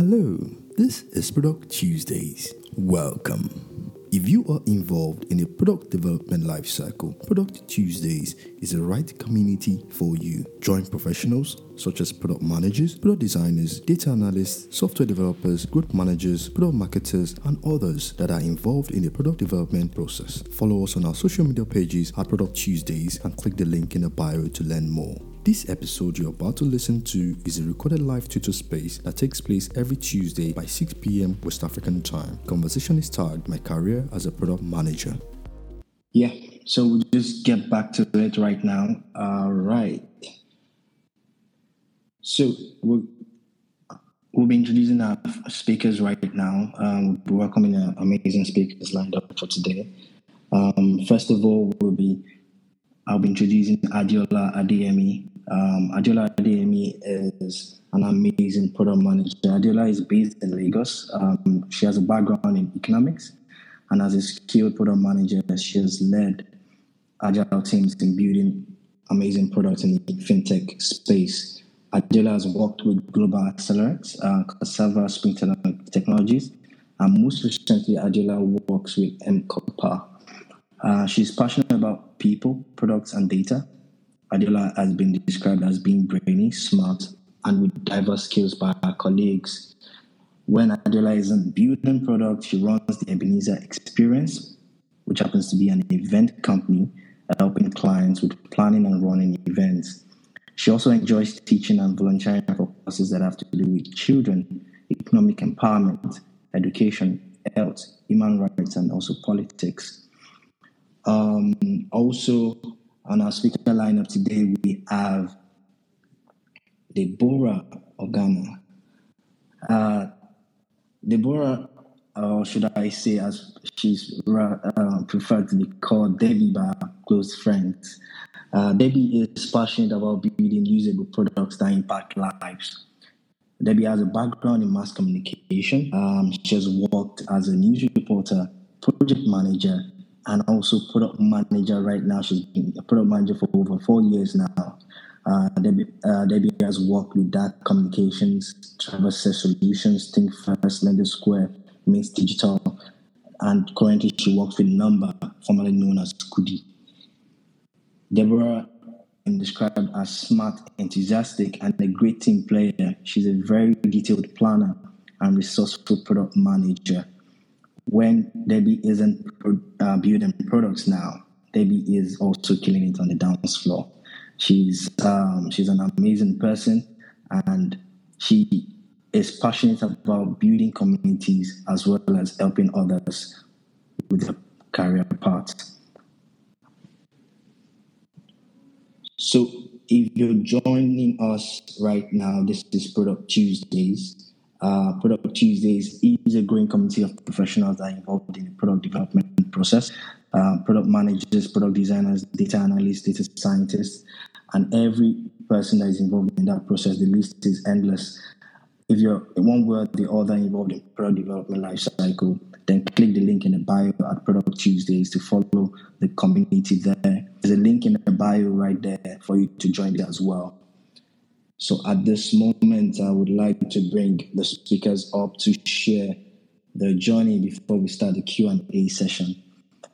Hello, this is Product Tuesdays. Welcome. If you are involved in a product development lifecycle, Product Tuesdays is the right community for you. Join professionals such as product managers, product designers, data analysts, software developers, growth managers, product marketers, and others that are involved in the product development process. Follow us on our social media pages at Product Tuesdays and click the link in the bio to learn more. This episode you're about to listen to is a recorded live Twitter space that takes place every Tuesday by 6 p.m. West African time. Conversation is tagged My Career as a Product Manager. Yeah, so we'll just get back to it right now. All right. So we'll, we'll be introducing our speakers right now. Um, we're welcoming our amazing speakers lined up for today. Um, first of all, we'll be I'll be introducing Adiola Adeyemi. Um, Adiola Adeyemi is an amazing product manager. Adiola is based in Lagos. Um, she has a background in economics, and as a skilled product manager, she has led agile teams in building amazing products in the fintech space. Adiola has worked with Global Accelerex, uh, Cassava Spring Technologies, and most recently, Adiola works with M-KOPA. Uh, she's passionate about people, products, and data. Adiola has been described as being brainy, smart, and with diverse skills by her colleagues. When Adiola isn't building products, she runs the Ebenezer Experience, which happens to be an event company helping clients with planning and running events. She also enjoys teaching and volunteering for courses that have to do with children, economic empowerment, education, health, human rights, and also politics. Um, also, on our speaker lineup today, we have Deborah Ogana. Uh, Deborah, or should I say, as she's uh, preferred to be called Debbie by close friends. Uh, Debbie is passionate about building usable products that impact lives. Debbie has a background in mass communication. Um, she has worked as a news reporter, project manager, and also product manager right now. She's been a product manager for over four years now. Uh, Debbie, uh, Debbie has worked with Daar Communications, Traverse Solutions, Think First, Lender Square, Mint Digital, and currently she works with Nomba, formerly known as Kudi. Deborah is described as smart, enthusiastic, and a great team player. She's a very detailed planner and resourceful product manager when Debbie isn't uh, building products now, Debbie is also killing it on the dance floor. She's um, she's an amazing person, and she is passionate about building communities as well as helping others with their career paths. So, if you're joining us right now, this is Product Tuesdays. Uh, product Tuesdays is a growing community of professionals that are involved in the product development process. Uh, product managers, product designers, data analysts, data scientists, and every person that is involved in that process. The list is endless. If you're in one word the other involved in product development lifecycle, then click the link in the bio at Product Tuesdays to follow the community there. There's a link in the bio right there for you to join it as well. So at this moment, I would like to bring the speakers up to share their journey before we start the Q&A session.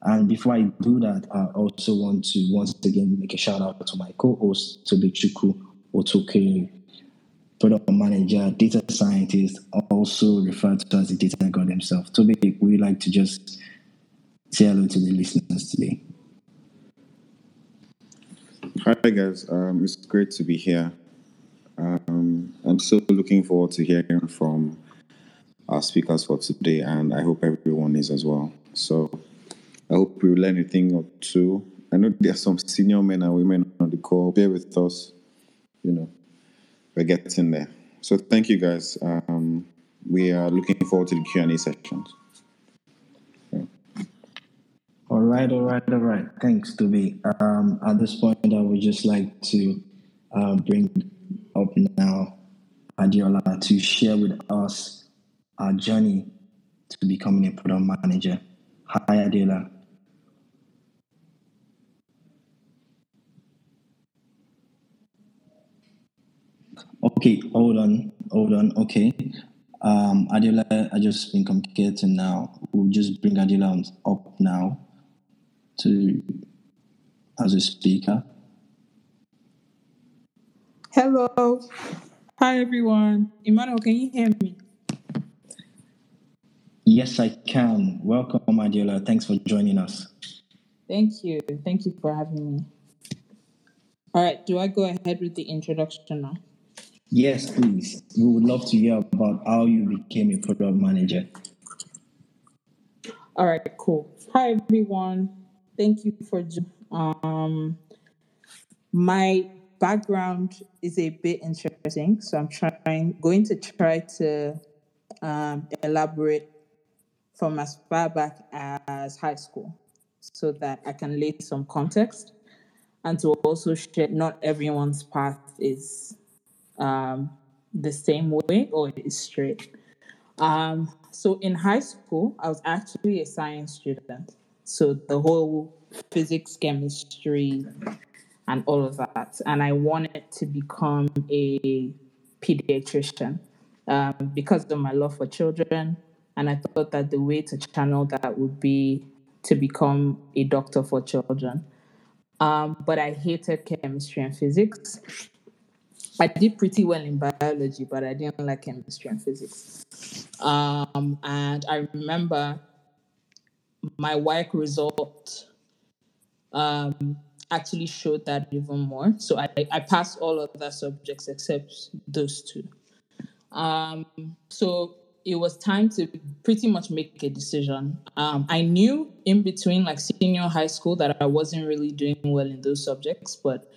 And before I do that, I also want to once again make a shout out to my co-host, Tobichuku Otoke, product manager, data scientist, also referred to as the data god himself. Toby, would you like to just say hello to the listeners today? Hi guys, um, it's great to be here. Um, I'm so looking forward to hearing from our speakers for today, and I hope everyone is as well. So I hope we learn a thing or two. I know there are some senior men and women on the call. Bear with us. You know, we're getting there. So thank you guys. Um, we are looking forward to the Q and A sessions. All right, all right, all right. Thanks, Toby. Um, at this point, I would just like to uh, bring up now Adiola to share with us our journey to becoming a product manager. Hi, Adiola. Okay, hold on, hold on. Okay. Um, Adela, I just been communicating now. We'll just bring Adela up now to as a speaker. Hello. Hi, everyone. Emmanuel, can you hear me? Yes, I can. Welcome, Adela. Thanks for joining us. Thank you. Thank you for having me. All right. Do I go ahead with the introduction now? Yes, please. We would love to hear about how you became a product manager. All right. Cool. Hi, everyone. Thank you for um my background is a bit interesting, so I'm trying going to try to um, elaborate from as far back as high school, so that I can lay some context, and to also share not everyone's path is um, the same way or is straight. Um, so in high school, I was actually a science student, so the whole physics, chemistry, and all of that. And I wanted to become a pediatrician um, because of my love for children. And I thought that the way to channel that would be to become a doctor for children. Um, but I hated chemistry and physics. I did pretty well in biology, but I didn't like chemistry and physics. Um, and I remember my WAEC result um, actually showed that even more. So I, I passed all other subjects except those two. Um, so it was time to pretty much make a decision. Um, I knew in between like senior high school that I wasn't really doing well in those subjects, but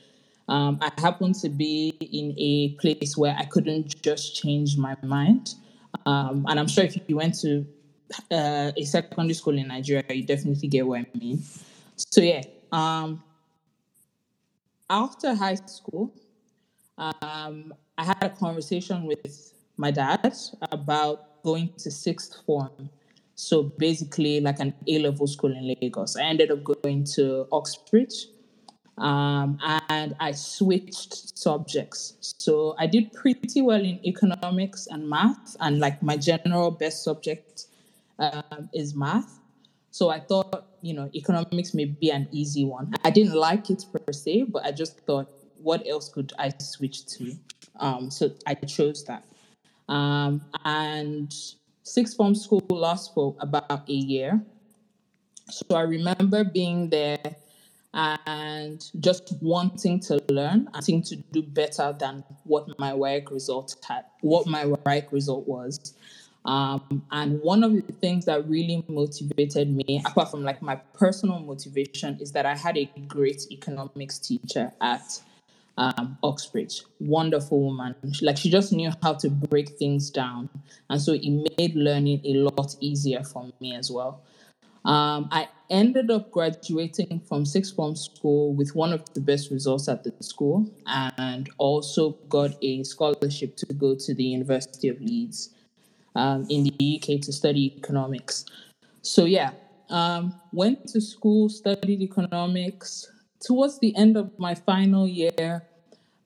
um, I happened to be in a place where I couldn't just change my mind. Um, and I'm sure if you went to uh, a secondary school in Nigeria, you definitely get what I mean. So yeah, um, after high school, um, I had a conversation with my dad about going to sixth form. So basically, like an A level school in Lagos. I ended up going to Oxbridge um, and I switched subjects. So I did pretty well in economics and math, and like my general best subject um, is math. So I thought, you know, economics may be an easy one. I didn't like it per se, but I just thought, what else could I switch to? Um, so I chose that. Um, and sixth form school lasts for about a year. So I remember being there and just wanting to learn, wanting to do better than what my WAEC result had, what my WAEC result was. Um, and one of the things that really motivated me, apart from like my personal motivation, is that I had a great economics teacher at um, Oxbridge. Wonderful woman. Like she just knew how to break things down. And so it made learning a lot easier for me as well. Um, I ended up graduating from sixth form school with one of the best results at the school and also got a scholarship to go to the University of Leeds um, in the UK to study economics. So, yeah, um, went to school, studied economics. Towards the end of my final year,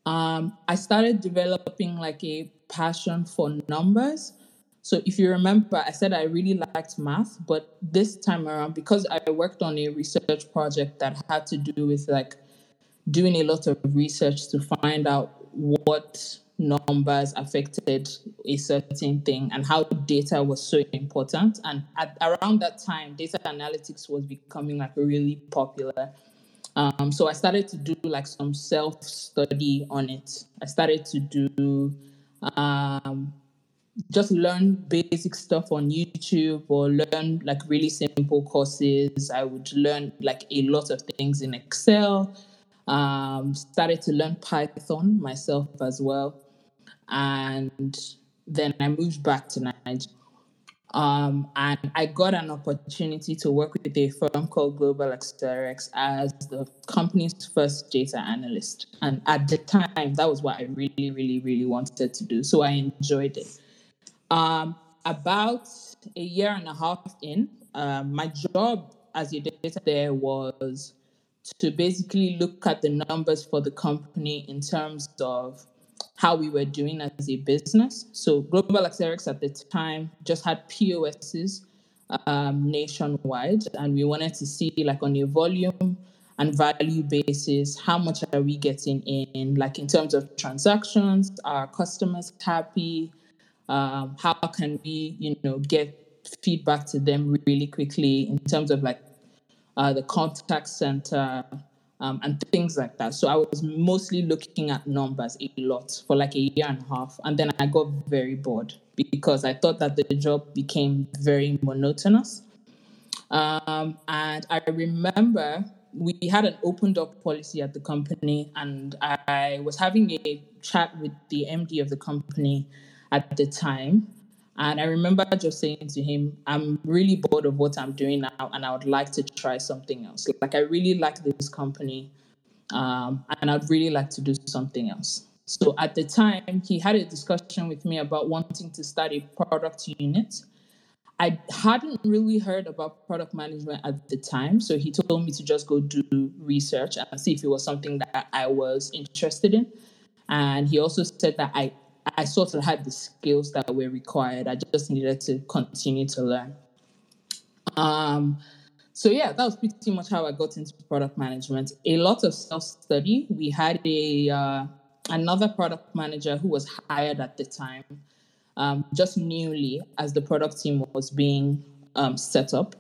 um, I started developing like a passion for numbers. So if you remember, I said I really liked math, but this time around, because I worked on a research project that had to do with like doing a lot of research to find out what numbers affected a certain thing and how data was so important. And at, around that time, data analytics was becoming like really popular. Um, so I started to do like some self study on it. I started to do um, just learn basic stuff on YouTube or learn like really simple courses. I would learn like a lot of things in Excel. Um, started to learn Python myself as well. And then I moved back to Nigeria. Um, and I got an opportunity to work with a firm called Global Accelerex as the company's first data analyst. And at the time, that was what I really, really, really wanted to do. So I enjoyed it. Um, about a year and a half in, um, my job as a data there was to basically look at the numbers for the company in terms of how we were doing as a business. So Global Accelerex at the time just had POSs um, nationwide, and we wanted to see like on a volume and value basis how much are we getting in, like in terms of transactions, are customers happy? Um, how can we, you know, get feedback to them really quickly in terms of like uh, the contact center um, and things like that. So I was mostly looking at numbers a lot for like a year and a half, and then I got very bored because I thought that the job became very monotonous. Um, and I remember we had an open door policy at the company, and I was having a chat with the MD of the company at the time. And I remember just saying to him, I'm really bored of what I'm doing now, and I would like to try something else. Like, I really like this company, um, and I'd really like to do something else. So at the time, he had a discussion with me about wanting to start a product unit. I hadn't really heard about product management at the time, so he told me to just go do research and see if it was something that I was interested in. And he also said that I I sort of had the skills that were required. I just needed to continue to learn. Um, so yeah, that was pretty much how I got into product management. A lot of self study. We had a uh, another product manager who was hired at the time, um, just newly as the product team was being um, set up.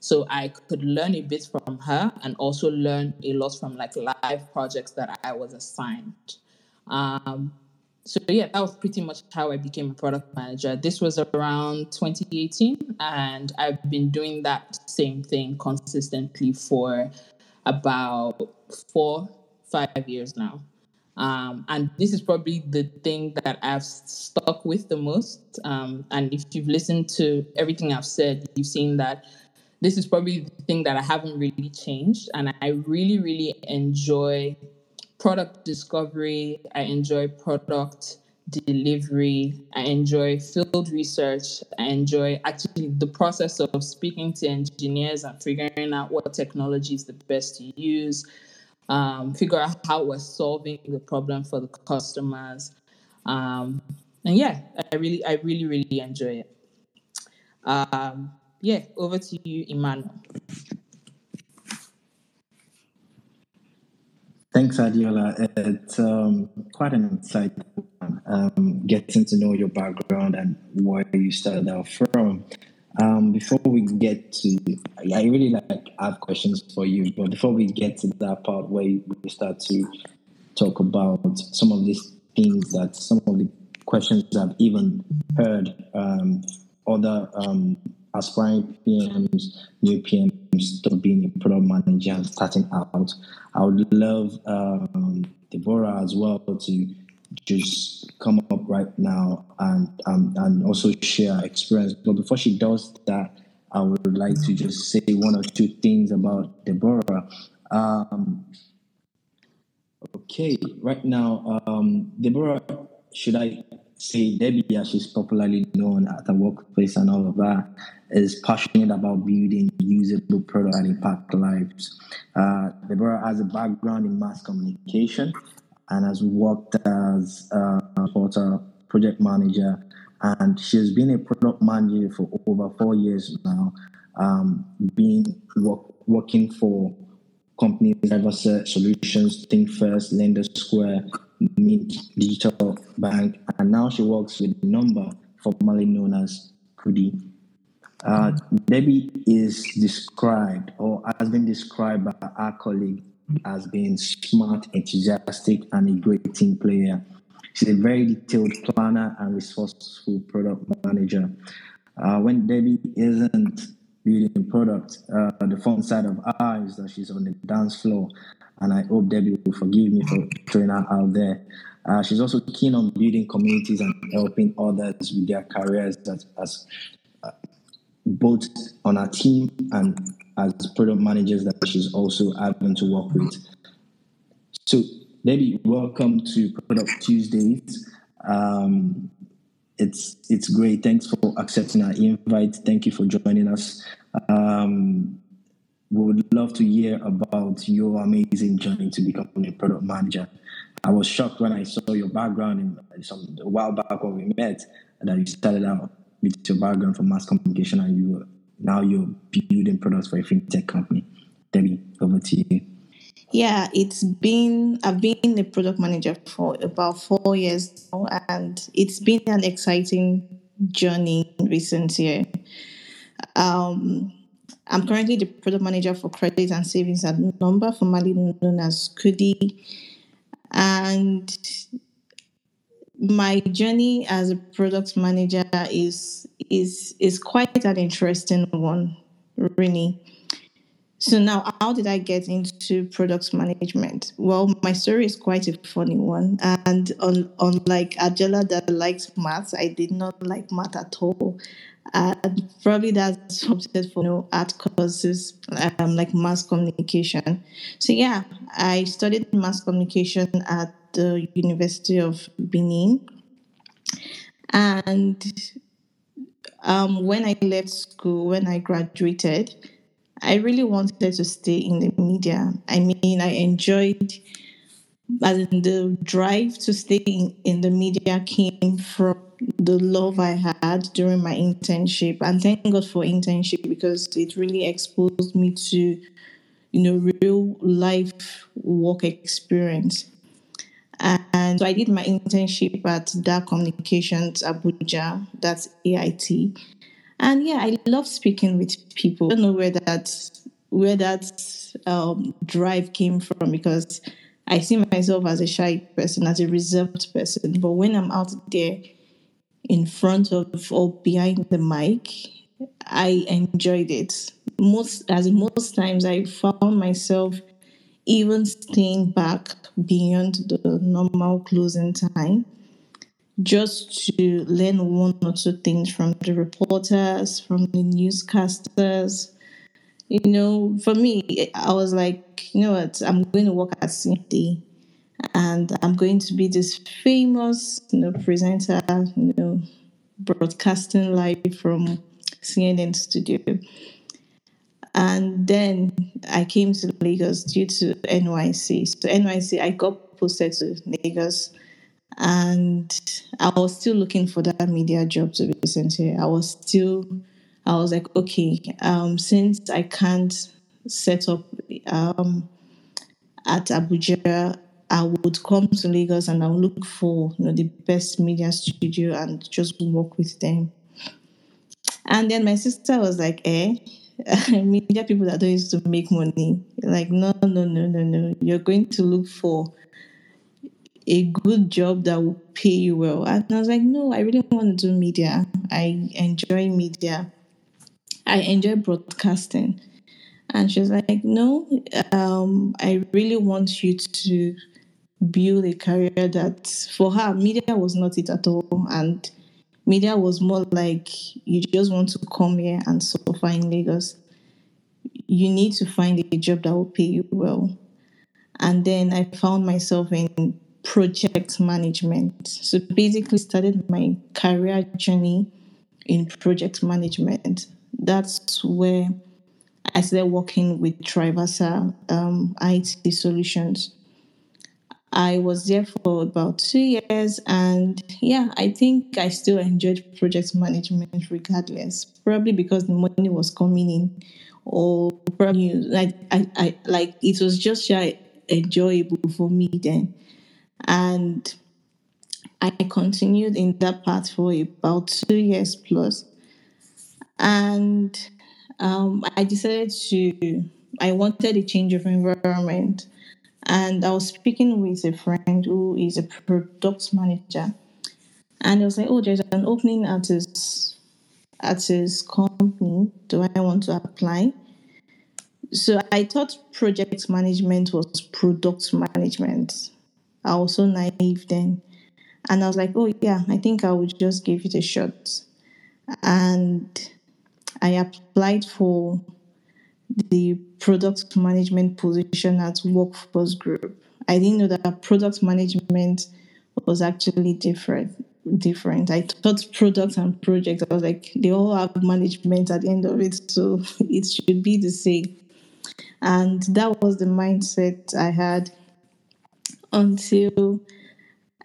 So I could learn a bit from her and also learn a lot from like live projects that I was assigned. Um, so yeah, that was pretty much how I became a product manager. This was around 2018, and I've been doing that same thing consistently for about four, five years now. Um, and this is probably the thing that I've stuck with the most. Um, and if you've listened to everything I've said, you've seen that this is probably the thing that I haven't really changed. And I really, really enjoy product discovery, I enjoy product delivery, I enjoy field research, I enjoy actually the process of speaking to engineers and figuring out what technology is the best to use, um, figure out how we're solving the problem for the customers. Um, and yeah, I really, I really, really enjoy it. Um, yeah, over to you, Emmanuel. Thanks, Adiola. It's um, quite an insightful um, getting to know your background and where you started out from. Um, before we get to, I really like have questions for you, but before we get to that part where we start to talk about some of these things that some of the questions I've even heard um, other um, aspiring PMs, new PMs to being a product manager and starting out. I would love um, Deborah as well to just come up right now and um, and also share experience. But before she does that, I would like to just say one or two things about Deborah. Um, okay, right now, um, Deborah, should I say Debbie, as she's popularly known at the workplace and all of that, is passionate about building usable product and impact lives. Uh, Deborah has a background in mass communication and has worked as a reporter, project manager, and she's been a product manager for over four years now, um, being work, working for companies like Solutions, Think First, Lender Square, Mint Digital Bank, and now she works with Nomba, formerly known as Kudi. Uh, Debbie is described or has been described by our colleague as being smart, enthusiastic, and a great team player. She's a very detailed planner and resourceful product manager. Uh, when Debbie isn't building product, uh, the fun side of her is that she's on the dance floor and I hope Debbie will forgive me for throwing her out there. Uh, she's also keen on building communities and helping others with their careers as, as uh, both on our team and as product managers that she's also having to work with. So, Debbie, welcome to Product Tuesdays. Um, it's it's great. Thanks for accepting our invite. Thank you for joining us. Um, we would love to hear about your amazing journey to becoming a product manager. I was shocked when I saw your background in some a while back when we met, that you started out with your background from mass communication, and you now you're building products for a fintech company. Debbie, over to you. Yeah, it's been I've been a product manager for about four years now, and it's been an exciting journey recent year. Um, I'm currently the product manager for credit and savings at Nomba, formerly known as Kudi. And my journey as a product manager is is is quite an interesting one, really. So now, how did I get into product management? Well, my story is quite a funny one, and on, unlike Angela that likes maths, I did not like math at all. And probably that's something for you know, art courses um, like mass communication. So yeah, I studied mass communication at the University of Benin, and um, when I left school, when I graduated, I really wanted to stay in the media. I mean, I enjoyed, as in the drive to stay in, in the media came from the love I had during my internship. And thank God for internship because it really exposed me to, you know, real life work experience. And so I did my internship at Daar Communications Abuja, that's AIT. And yeah, I love speaking with people. I don't know where that where that um, drive came from because I see myself as a shy person, as a reserved person. But when I'm out there in front of or behind the mic, I enjoyed it. Most as most times I found myself even staying back beyond the normal closing time just to learn one or two things from the reporters, from the newscasters. You know, for me, I was like, you know what, I'm going to work at CNN and I'm going to be this famous, you know, presenter, you know, broadcasting live from CNN studio. And then I came to Lagos due to NYSC. So NYSC, I got posted to Lagos and I was still looking for that media job to be sincere. I was still, I was like, okay, um, since I can't set up um, at Abuja, I would come to Lagos and I'll look for you know, the best media studio and just work with them. And then my sister was like, eh, media people that don't used to make money. Like, no, no, no, no, no. You're going to look for a good job that will pay you well. And I was like, no, I really want to do media. I enjoy media. I enjoy broadcasting. And she was like, no, um, I really want you to build a career that for her, media was not it at all. And media was more like you just want to come here and suffer in Lagos. You need to find a job that will pay you well. And then I found myself in project management. So basically started my career journey in project management. That's where I started working with Triversa um, IT solutions. I was there for about two years, and yeah, I think I still enjoyed project management regardless. Probably because the money was coming in, or probably like I, I like it was just enjoyable for me then. And I continued in that path for about two years plus. And um, I decided to, I wanted a change of environment. And I was speaking with a friend who is a product manager. And I was like, oh, there's an opening at his, at his company. Do I want to apply? So I thought project management was product management. I was so naive then. And I was like, oh, yeah, I think I would just give it a shot. And I applied for the product management position at Workforce Group. I didn't know that product management was actually different. Different. I thought products and projects. I was like, they all have management at the end of it, so it should be the same. And that was the mindset I had until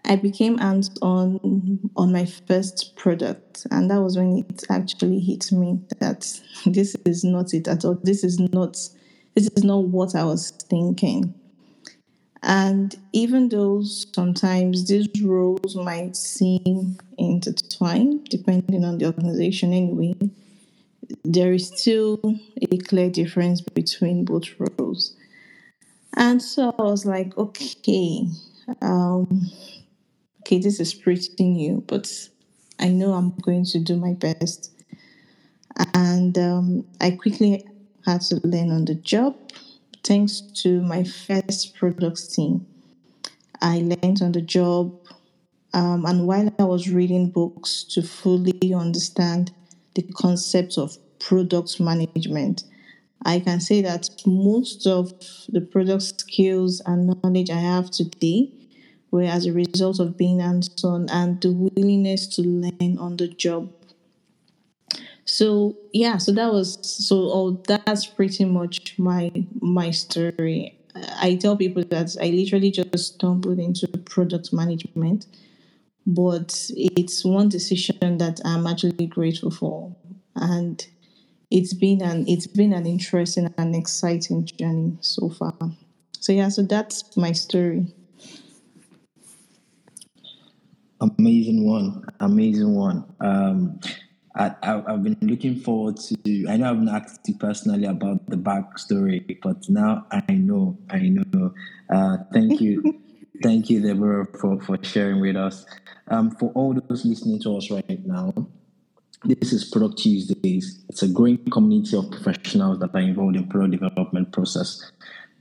I became hands on on my first product, and that was when it actually hit me that this is not it at all. This is not this is not what I was thinking. And even though sometimes these roles might seem intertwined, depending on the organization anyway, there is still a clear difference between both roles. And so I was like, okay, um, okay, this is pretty new, but I know I'm going to do my best. And um, I quickly had to learn on the job thanks to my first product team. I learned on the job, um, and while I was reading books to fully understand the concept of product management, I can say that most of the product skills and knowledge I have today were as a result of being hands on and the willingness to learn on the job. So yeah, so that was so oh that's pretty much my my story. I tell people that I literally just stumbled into product management, but it's one decision that I'm actually grateful for, and it's been an it's been an interesting and exciting journey so far. So yeah, so that's my story. Amazing one, amazing one. Um, I, I, have been looking forward to. I know I haven't asked you personally about the backstory, but now I know. I know. Uh, thank you, thank you, Deborah, for for sharing with us. Um, for all those listening to us right now, this is Product Tuesdays. It's a growing community of professionals that are involved in product development process.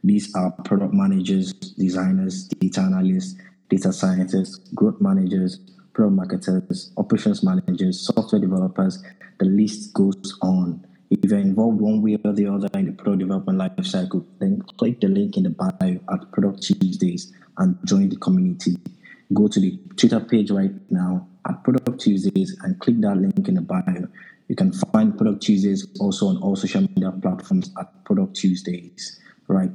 These are product managers, designers, data analysts, data scientists, growth managers, product marketers, operations managers, software developers. The list goes on. If you're involved one way or the other in the product development lifecycle, then click the link in the bio at Product Tuesdays and join the community. Go to the Twitter page right now at Product Tuesdays and click that link in the bio. You can find Product Tuesdays also on all social media platforms at Product Tuesdays. Right.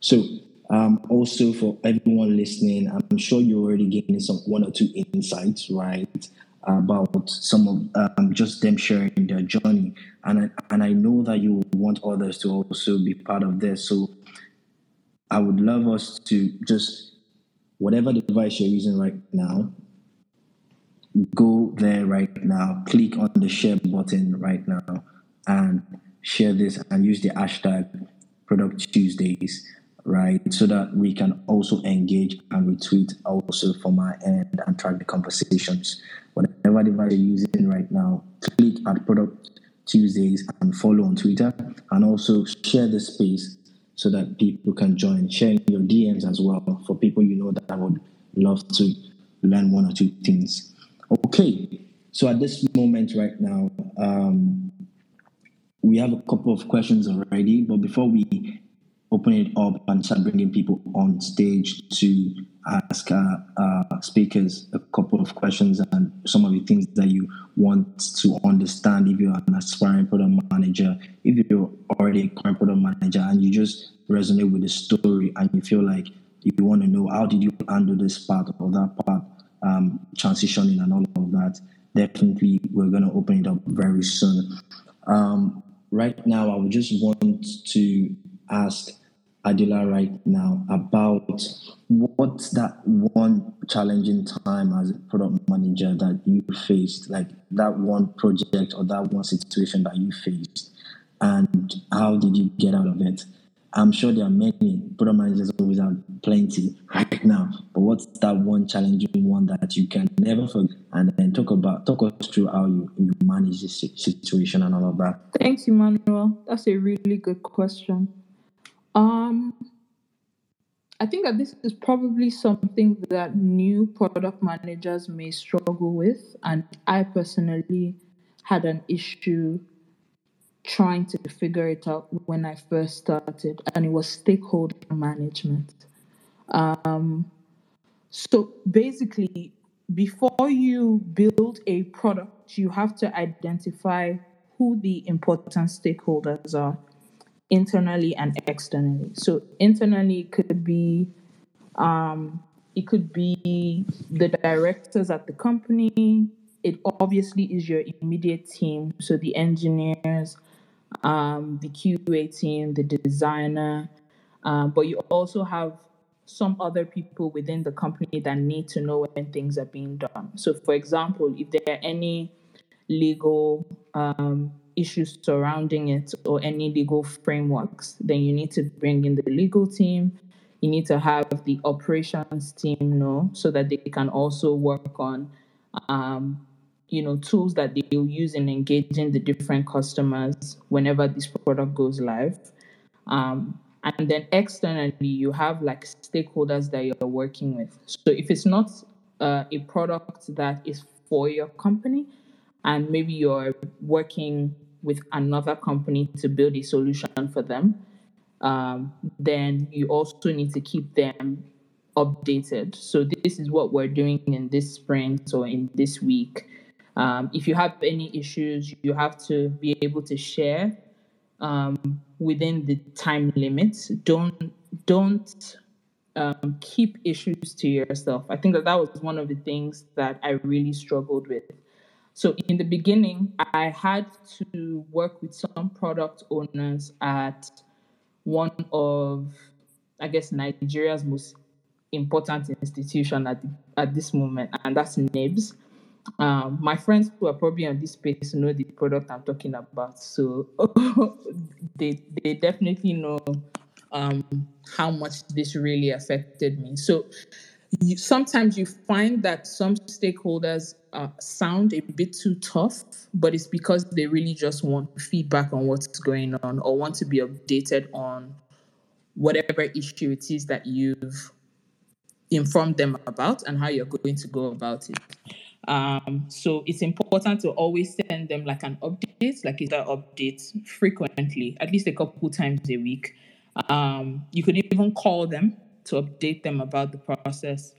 So um, also, for everyone listening, I'm sure you're already getting some one or two insights, right, about some of um, just them sharing their journey, and I, and I know that you want others to also be part of this. So, I would love us to just whatever device you're using right now, go there right now, click on the share button right now, and share this and use the hashtag Product Tuesdays right? So that we can also engage and retweet also from our end and track the conversations. Whatever device you're using right now, click at Product Tuesdays and follow on Twitter and also share the space so that people can join. Share your DMs as well for people you know that I would love to learn one or two things. Okay, so at this moment right now, um, we have a couple of questions already, but before we open it up and start bringing people on stage to ask uh, uh, speakers a couple of questions and some of the things that you want to understand if you're an aspiring product manager, if you're already a current product manager and you just resonate with the story and you feel like you want to know how did you handle this part or that part, um, transitioning and all of that, definitely we're going to open it up very soon. Um, right now, I would just want to ask Adila right now about what's that one challenging time as a product manager that you faced, like that one project or that one situation that you faced, and how did you get out of it? I'm sure there are many product managers always have plenty right now, but what's that one challenging one that you can never forget? And then talk about talk us through how you, you manage this situation and all of that. Thanks, Emmanuel. That's a really good question. Um, I think that this is probably something that new product managers may struggle with, and I personally had an issue trying to figure it out when I first started, and it was stakeholder management. Um, so basically, before you build a product, you have to identify who the important stakeholders are internally and externally. So internally it could be Um, it could be the directors at the company. It obviously is your immediate team, so the engineers, um, the QA team, the designer, um, but you also have some other people within the company that need to know when things are being done. So, for example, if there are any legal um, issues surrounding it or any legal frameworks, then you need to bring in the legal team. You need to have the operations team know so that they can also work on, um, you know, tools that they will use in engaging the different customers whenever this product goes live. Um, and then externally, you have like stakeholders that you're working with. So if it's not uh, a product that is for your company, and maybe you're working with another company to build a solution for them, um, then you also need to keep them updated. So this is what we're doing in this sprint or in this week. Um, if you have any issues, you have to be able to share um, within the time limits. Don't don't um, keep issues to yourself. I think that that was one of the things that I really struggled with. So in the beginning, I had to work with some product owners at one of, I guess, Nigeria's most important institution at, at this moment, and that's NIBSS. Um, my friends who are probably on this space know the product I'm talking about, so they they definitely know um, how much this really affected me. So you, sometimes you find that some stakeholders uh, sound a bit too tough, but it's because they really just want feedback on what's going on or want to be updated on whatever issue it is that you've informed them about and how you're going to go about it. Um, so it's important to always send them like an update, like either update frequently, at least a couple times a week. Um, you could even call them to update them about the process.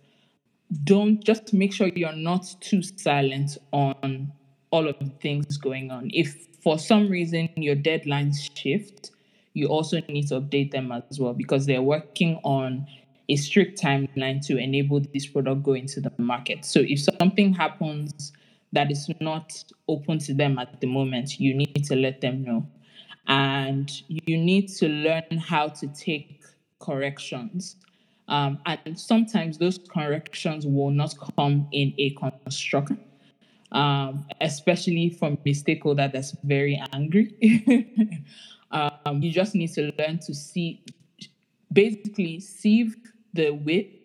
Don't just make sure you're not too silent on all of the things going on. If for some reason your deadlines shift, you also need to update them as well because they're working on a strict timeline to enable this product go into the market. So if something happens that is not open to them at the moment, you need to let them know. And you need to learn how to take corrections. Um, and sometimes those corrections will not come in a construct, um, especially from a stakeholder that's very angry. um, you just need to learn to see, basically, sieve the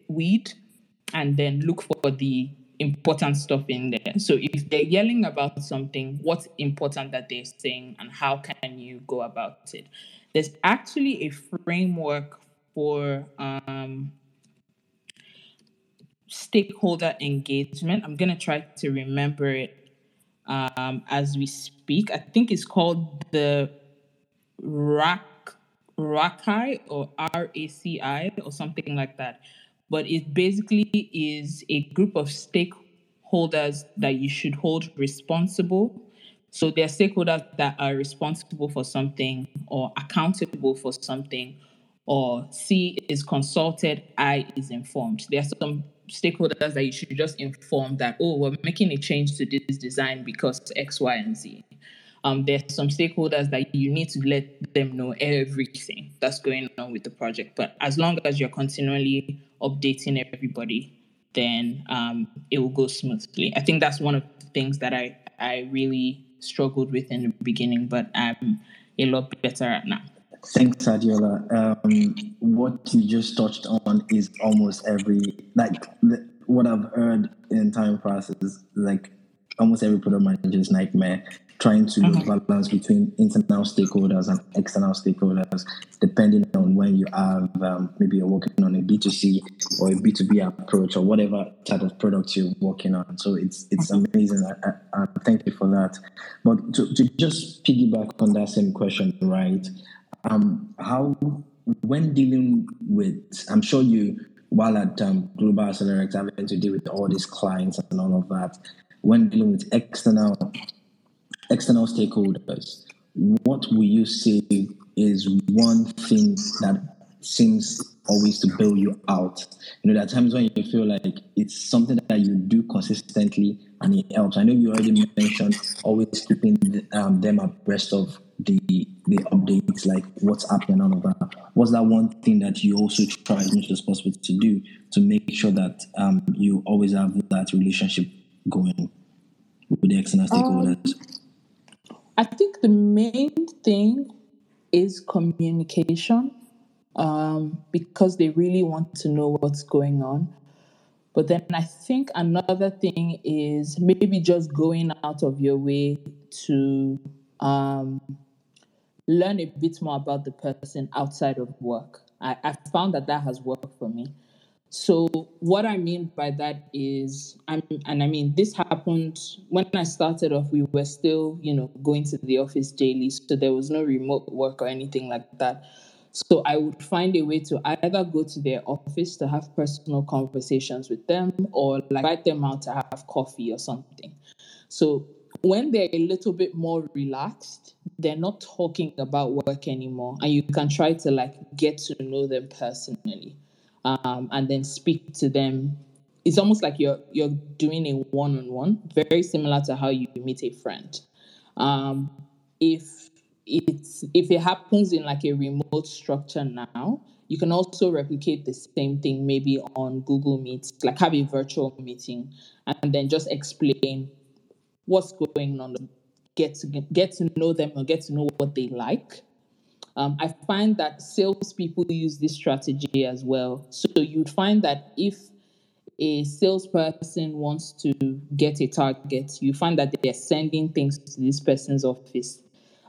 weed and then look for the important stuff in there. So if they're yelling about something, what's important that they're saying and how can you go about it? There's actually a framework for um, stakeholder engagement. I'm going to try to remember it um, as we speak. I think it's called the RAC RACI or RACI or something like that. But it basically is a group of stakeholders that you should hold responsible. So there are stakeholders that are responsible for something or accountable for something, or C is consulted, I is informed. There are some stakeholders that you should just inform that, oh, we're making a change to this design because X, Y, and Z um, there's some stakeholders that you need to let them know everything that's going on with the project. But as long as you're continually updating everybody, then um, it will go smoothly. I think that's one of the things that I, I really struggled with in the beginning, but I'm a lot better at now. Thanks, Adiola. Um, what you just touched on is almost every, like, the, what I've heard in time passes, like almost every product manager's nightmare trying to mm-hmm. balance between internal stakeholders and external stakeholders, depending on when you have um, maybe you're working on a B2C or a B2B approach or whatever type of product you're working on. So it's it's amazing. I, I, I thank you for that. But to, to just piggyback on that same question, right? Um, how when dealing with, I'm sure you while at um, Global Accelerator having to deal with all these clients and all of that, when dealing with external external stakeholders, what will you say is one thing that seems always to bail you out. You know, there are times when you feel like it's something that you do consistently and it helps. I know you already mentioned always keeping um, them abreast of the the updates, like what's happening and all of that. What's that one thing that you also try as much as possible to do to make sure that um, you always have that relationship going with the external stakeholders? Um, I think the main thing is communication um, because they really want to know what's going on. But then I think another thing is maybe just going out of your way to um, learn a bit more about the person outside of work. I, I found that that has worked for me. So what I mean by that is, I'm, and I mean this happened when I started off. We were still, you know, going to the office daily, so there was no remote work or anything like that. So I would find a way to either go to their office to have personal conversations with them, or like invite them out to have coffee or something. So when they're a little bit more relaxed, they're not talking about work anymore, and you can try to like get to know them personally um, and then speak to them. It's almost like you're you're doing a one-on-one, very similar to how you meet a friend. Um, if it's if it happens in like a remote structure now, you can also replicate the same thing maybe on Google Meet, like have a virtual meeting and then just explain what's going on, get to get to know them or get to know what they like um, I find that salespeople use this strategy as well. So you'd find that if a salesperson wants to get a target, you find that they're sending things to this person's office,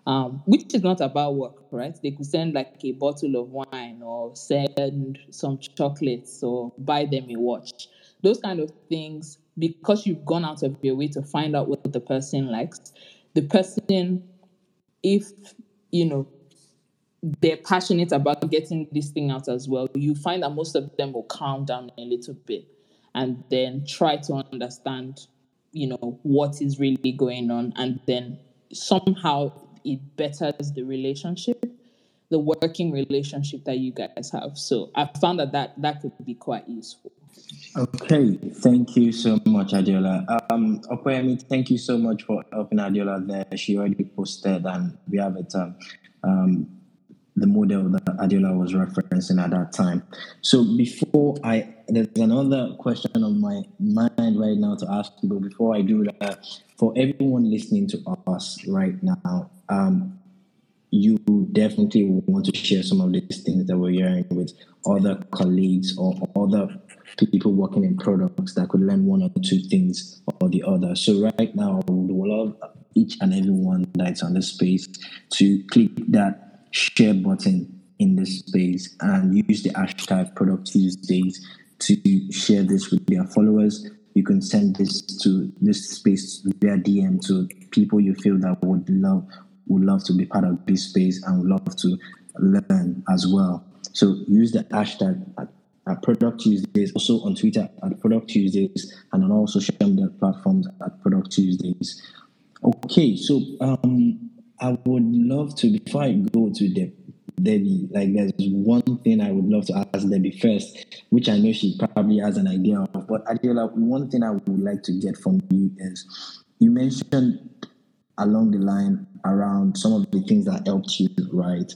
um, which is not about work, right? They could send like a bottle of wine or send some chocolates or buy them a watch. Those kind of things, because you've gone out of your way to find out what the person likes, the person, if you know they're passionate about getting this thing out as well, you find that most of them will calm down a little bit and then try to understand, you know, what is really going on. And then somehow it betters the relationship, the working relationship that you guys have. So I found that that, that could be quite useful. Okay, thank you so much, Adiola. Um, Okoyemi, thank you so much for helping Adiola there. She already posted, and we have it um, um, the model that Adiola was referencing at that time. So before I, there's another question on my mind right now to ask you, but before I do that, for everyone listening to us right now, um, you definitely want to share some of these things that we're hearing with other colleagues or other people working in products that could learn one or two things or the other. So right now, I would love each and everyone that's on the space to click that share button in this space and use the hashtag product Tuesdays to share this with their followers. You can send this to this space via DM to people you feel that would love would love to be part of this space and would love to learn as well. So use the hashtag at, at Product Tuesdays, also on Twitter at Product Tuesdays, and on all social media platforms at Product Tuesdays. Okay, so um, I would love to, before I go to Debbie, like there's one thing I would love to ask Debbie first, which I know she probably has an idea of. But Adiola, one thing I would like to get from you is you mentioned along the line around some of the things that helped you, right?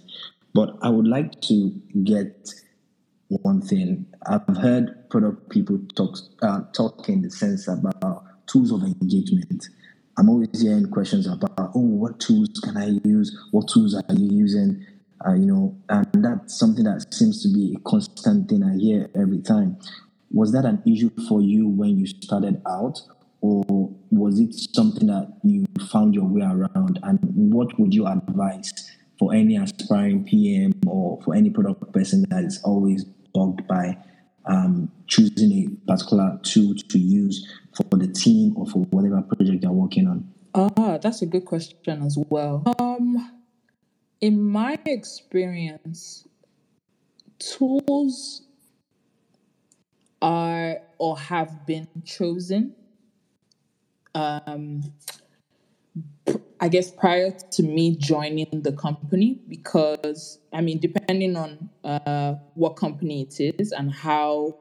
But I would like to get one thing. I've heard product people talk uh, talk in the sense about tools of engagement I'm always hearing questions about, oh, what tools can I use? What tools are you using? Uh, you know, and that's something that seems to be a constant thing I hear every time. Was that an issue for you when you started out, or was it something that you found your way around? And what would you advise for any aspiring PM or for any product person that is always bugged by um, choosing a particular tool to use for the team or for whatever project they're working on? Ah, that's a good question as well. Um, in my experience, tools are or have been chosen. Um, I guess prior to me joining the company, because I mean, depending on uh, what company it is and how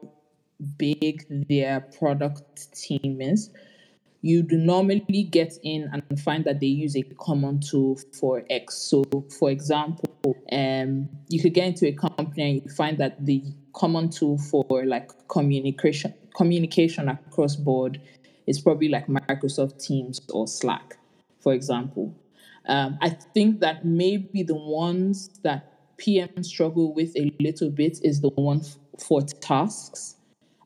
big their product team is, you normally get in and find that they use a common tool for X. So, for example, um, you could get into a company and you find that the common tool for like communication communication across board is probably like Microsoft Teams or Slack, for example. Um, I think that maybe the ones that PM struggle with a little bit is the one f- for tasks.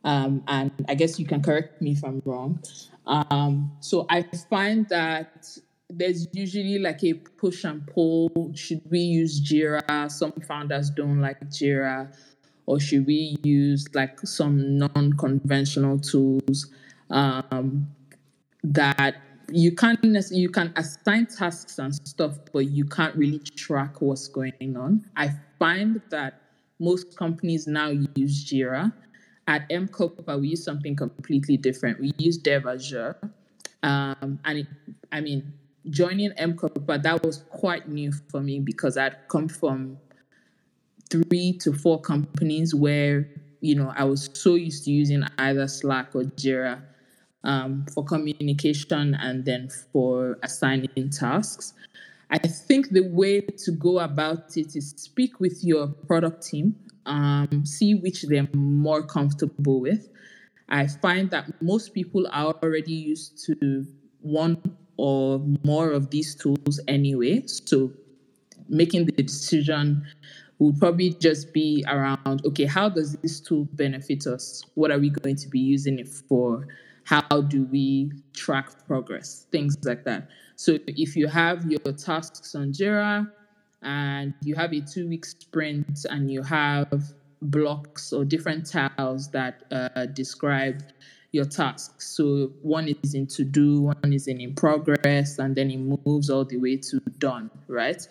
Um, and I guess you can correct me if I'm wrong. Um, so I find that there's usually like a push and pull. Should we use Jira? Some founders don't like Jira. Or should we use like some non conventional tools um, that you can't you can assign tasks and stuff, but you can't really track what's going on. I find that most companies now use Jira. At M-KOPA, we use something completely different. We use Dev Azure. Um, and it, I mean, joining M-KOPA, that was quite new for me because I'd come from three to four companies where, you know, I was so used to using either Slack or Jira um, for communication and then for assigning tasks. I think the way to go about it is speak with your product team, um, see which they're more comfortable with. I find that most people are already used to one or more of these tools anyway. So making the decision would probably just be around okay, how does this tool benefit us? What are we going to be using it for? How do we track progress? Things like that. So if you have your tasks on jira and you have a two week sprint and you have blocks or different tiles that uh, describe your tasks. So one is in to do one is in in progress and then it moves all the way to done right?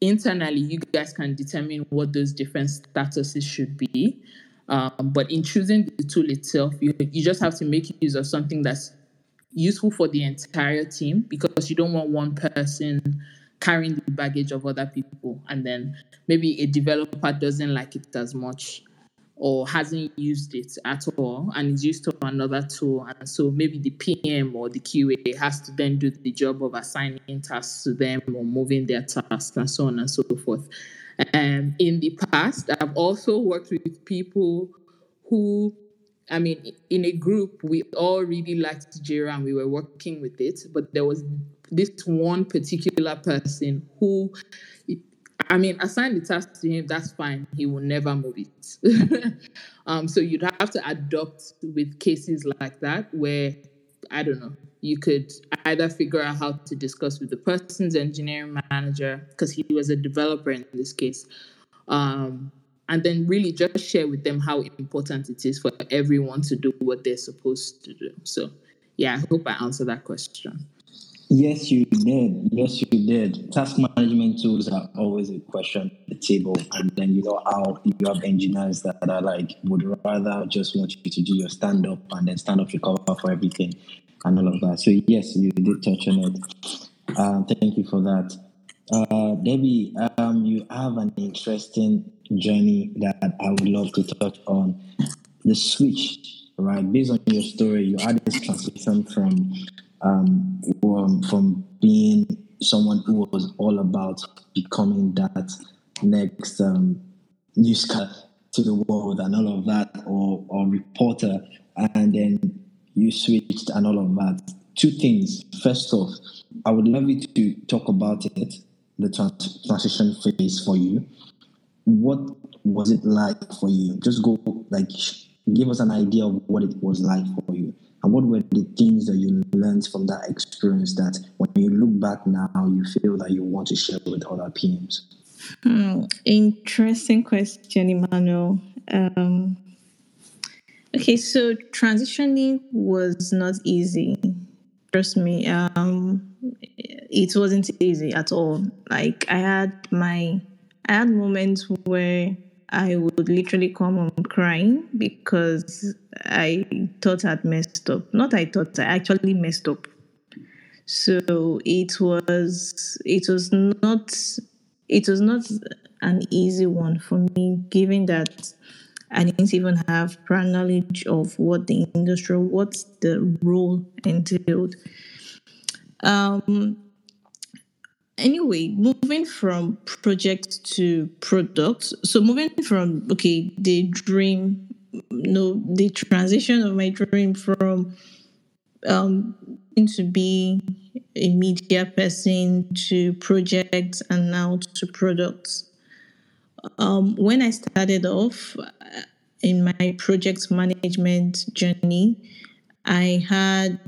Internally you guys can determine what those different statuses should be um, but in choosing the tool itself, you, you just have to make use of something that's useful for the entire team because you don't want one person carrying the baggage of other people and then maybe a developer doesn't like it as much or hasn't used it at all and is used to another tool. And so maybe the pm or the qa has to then do the job of assigning tasks to them or moving their tasks and so on and so forth um, in the past, I've also worked with people who, I mean, in a group, we all really liked Jira and we were working with it, but there was this one particular person who, I mean, assign the task to him, that's fine. He will never move it. um, so you'd have to adopt with cases like that where, I don't know, you could either figure out how to discuss with the person's engineering manager because he was a developer in this case um, and then really just share with them how important it is for everyone to do what they're supposed to do. So yeah i hope i answered that question yes you did yes you did task management tools are always a question at the table and then you know how you have engineers that are like would rather just want you to do your stand up and then stand up recover for everything and all of that. So yes, you did touch on it. Uh, thank you for that. Uh, Debbie, um, you have an interesting journey that I would love to touch on. The switch, right? Based on your story, you had this transition from um, from, from being someone who was all about becoming that next um, newscaster to the world and all of that, or, or reporter, and then you switched and all of that. Two things. First off, I would love you to talk about it, the trans- transition phase for you. What was it like for you? Just go, like, give us an idea of what it was like for you. And what were the things that you learned from that experience that when you look back now, you feel that you want to share with other PMs? Hmm, interesting question, Emmanuel. Um, Okay, so transitioning was not easy. Trust me, um, it wasn't easy at all. Like I had my, I had moments where I would literally come home crying because I thought I'd messed up. Not I thought I actually messed up. So it was, it was not it was not an easy one for me, given that I didn't even have prior knowledge of what the industry, what the role entailed. Um, anyway, moving from project to product. So moving from okay, the dream, no, the transition of my dream from um to be a media person to projects and now to products. Um, when I started off uh, in my project management journey, I had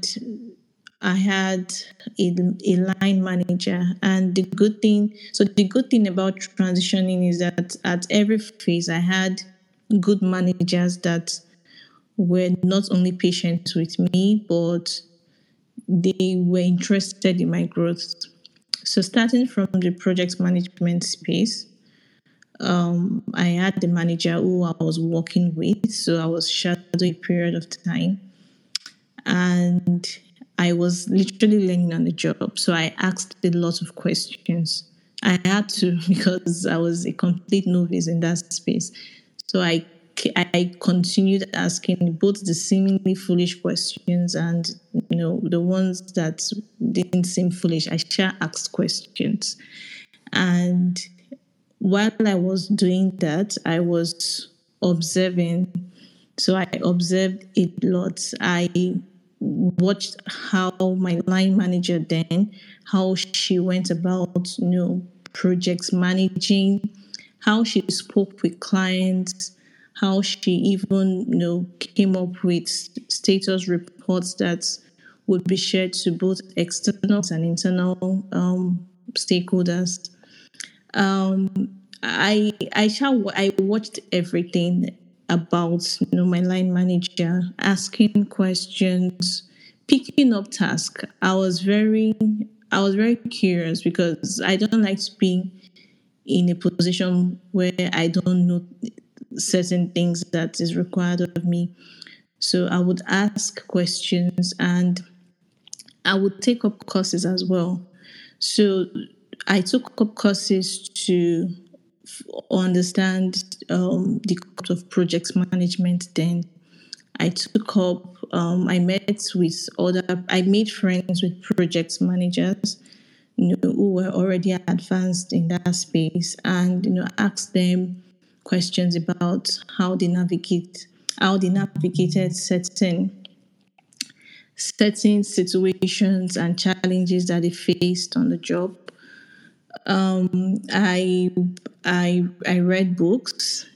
I had a, a line manager, and the good thing. So the good thing about transitioning is that at every phase, I had good managers that were not only patient with me, but they were interested in my growth. So starting from the project management space, um, I had the manager who I was working with, so I was shadowing a period of time, and I was literally learning on the job. So I asked a lot of questions. I had to because I was a complete novice in that space. So I I continued asking both the seemingly foolish questions and you know the ones that didn't seem foolish. I sure asked questions, and while I was doing that, I was observing. So I observed a lot. I watched how my line manager then, how she went about, you know, projects managing, how she spoke with clients, how she even, you know, came up with status reports that would be shared to both external and internal um, stakeholders. Um, I I shall I watched everything about you know my line manager, asking questions, picking up tasks. I was very I was very curious because I don't like to be in a position where I don't know certain things that is required of me. So I would ask questions and I would take up courses as well. So I took up courses to understand um, the concept of project management then i took up um, i met with other i made friends with project managers you know, who were already advanced in that space and you know asked them questions about how they navigate how they navigated certain certain situations and challenges that they faced on the job um, I I I read books.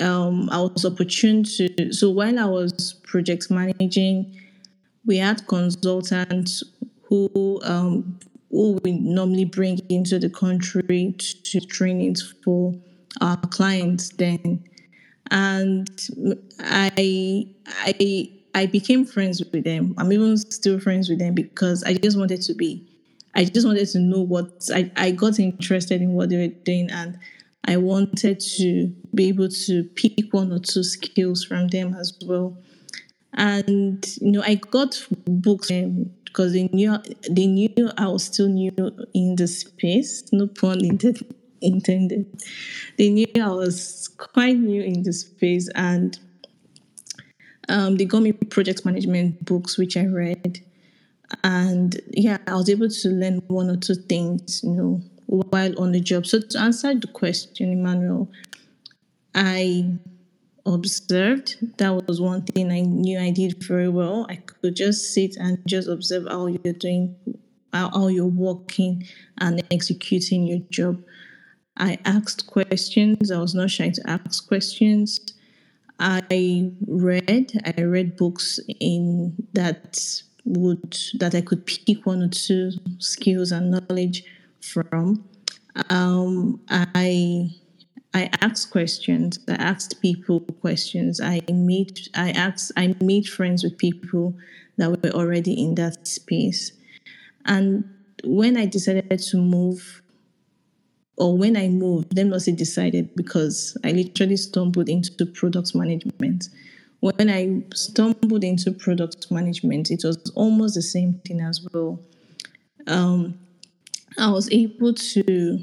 Um, I was opportune to so while I was project managing, we had consultants who um, who we normally bring into the country to, to trainings for our clients then, and I I I became friends with them. I'm even still friends with them because I just wanted to be I just wanted to know what I, I got interested in what they were doing and I wanted to be able to pick one or two skills from them as well. And you know, I got books because they knew they knew I was still new in the space. No pun intended. intended. They knew I was quite new in the space, and um, they got me project management books, which I read and yeah i was able to learn one or two things you know while on the job. So to answer the question emmanuel i observed. That was one thing i knew i did very well. I could just sit and just observe how you're doing how, how you're working and executing your job. I asked questions. I was not shy to ask questions. I read i read books in that would that I could pick one or two skills and knowledge from. Um, I I asked questions. I asked people questions. I made I asked I made friends with people that were already in that space. And when I decided to move, or when I moved, then was it decided because I literally stumbled into product management when I stumbled into product management, it was almost the same thing as well. Um, I was able to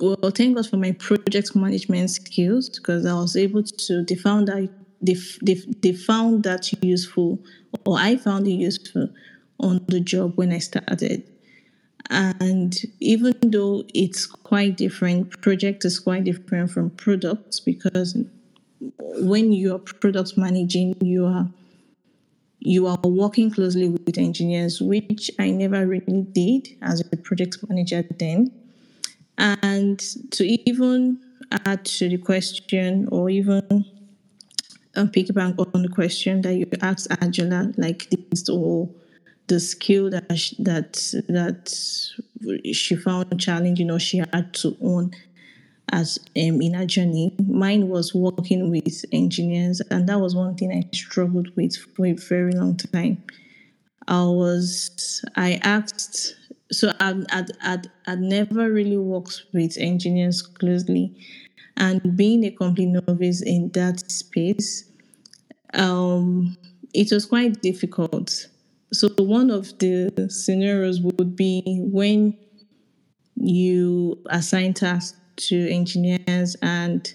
well, thank God for my project management skills because I was able to, they found that, they, they, they found that useful, or I found it useful on the job when I started. And even though it's quite different, project is quite different from products because when you're product managing, you are you are working closely with engineers, which I never really did as a project manager then. And to even add to the question or even uh, piggyback on the question that you asked Angela, like this or the skill that she, that that she found challenging or she had to own as um, in her journey. Mine was working with engineers, and that was one thing I struggled with for a very long time. I was I asked so I'd, I'd, I'd, I'd never really worked with engineers closely and being a complete novice in that space um, it was quite difficult so one of the scenarios would be when you assign tasks to engineers and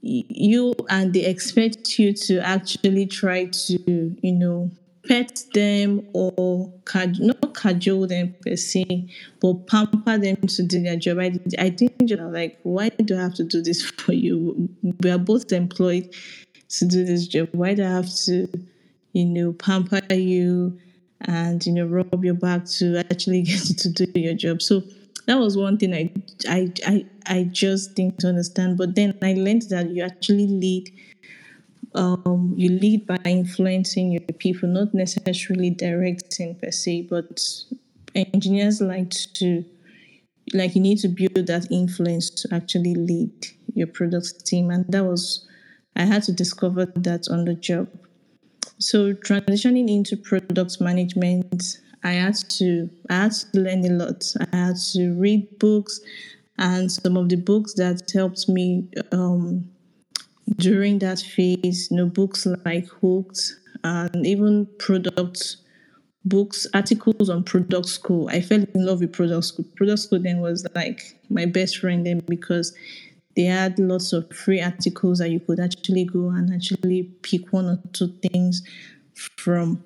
you and they expect you to actually try to you know pet them or not cajole them per se, but pamper them to do their job. I, I think you're like, why do I have to do this for you? We are both employed to do this job. Why do I have to, you know, pamper you and you know rub your back to actually get you to do your job? So that was one thing I I I, I just didn't understand. But then I learned that you actually lead um, you lead by influencing your people, not necessarily directing per se, but engineers like to like you need to build that influence to actually lead your product team and that was i had to discover that on the job so transitioning into product management i had to i had to learn a lot i had to read books and some of the books that helped me um, during that phase, you know, books like Hooked and even product books, articles on product school. I fell in love with product school. Product school then was like my best friend then because they had lots of free articles that you could actually go and actually pick one or two things from.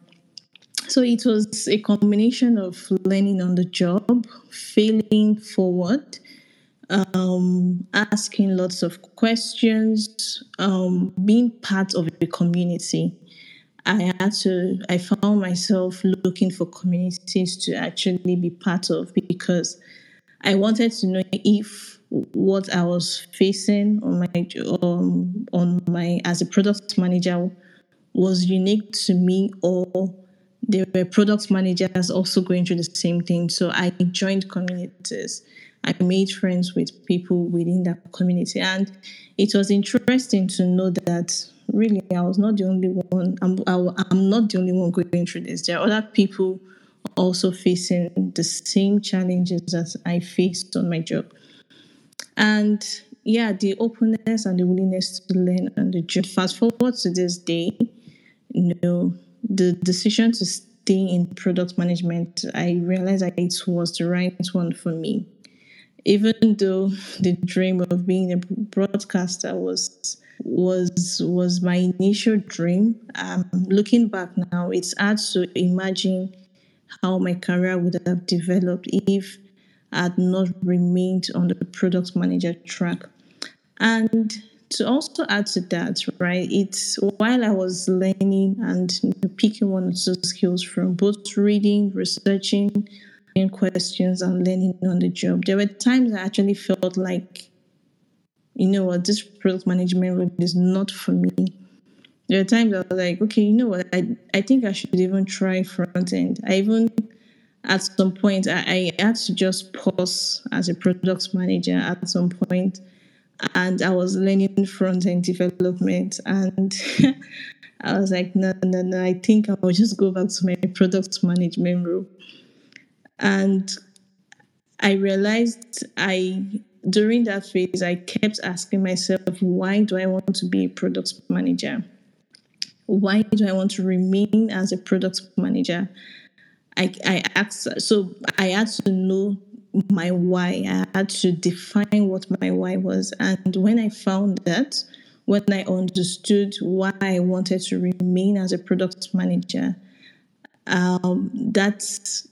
So it was a combination of learning on the job, failing forward, um, asking lots of questions, um, being part of a community. I had to, I found myself looking for communities to actually be part of because I wanted to know if what I was facing on my um, on my as a product manager was unique to me or there were product managers also going through the same thing. So I joined communities. I made friends with people within that community. And it was interesting to know that really I was not the only one. I'm, I, i am not the only one going through this. There are other people also facing the same challenges as I faced on my job. And yeah, the openness and the willingness to learn and the. Fast forward to this day, you know, the decision to stay in product management, I realized that it was the right one for me. Even though the dream of being a broadcaster was was was my initial dream um, looking back now it's hard to imagine how my career would have developed if i had not remained on the product manager track. And to also add to that right it's while i was learning and picking one or two skills from both reading researching and questions and learning on the job. There were times I actually felt like, you know what, this product management role is not for me. There were times I was like, okay, you know what, I, I think I should even try front end. I even, at some point, I, I had to just pause as a product manager at some point, and I was learning front end development, and I was like, no, no, no, I think I will just go back to my product management role. And I realized I during that phase I kept asking myself, why do I want to be a product manager? Why do I want to remain as a product manager? I, I asked so I had to know my why. I had to define what my why was. And when I found that, when I understood why I wanted to remain as a product manager, um,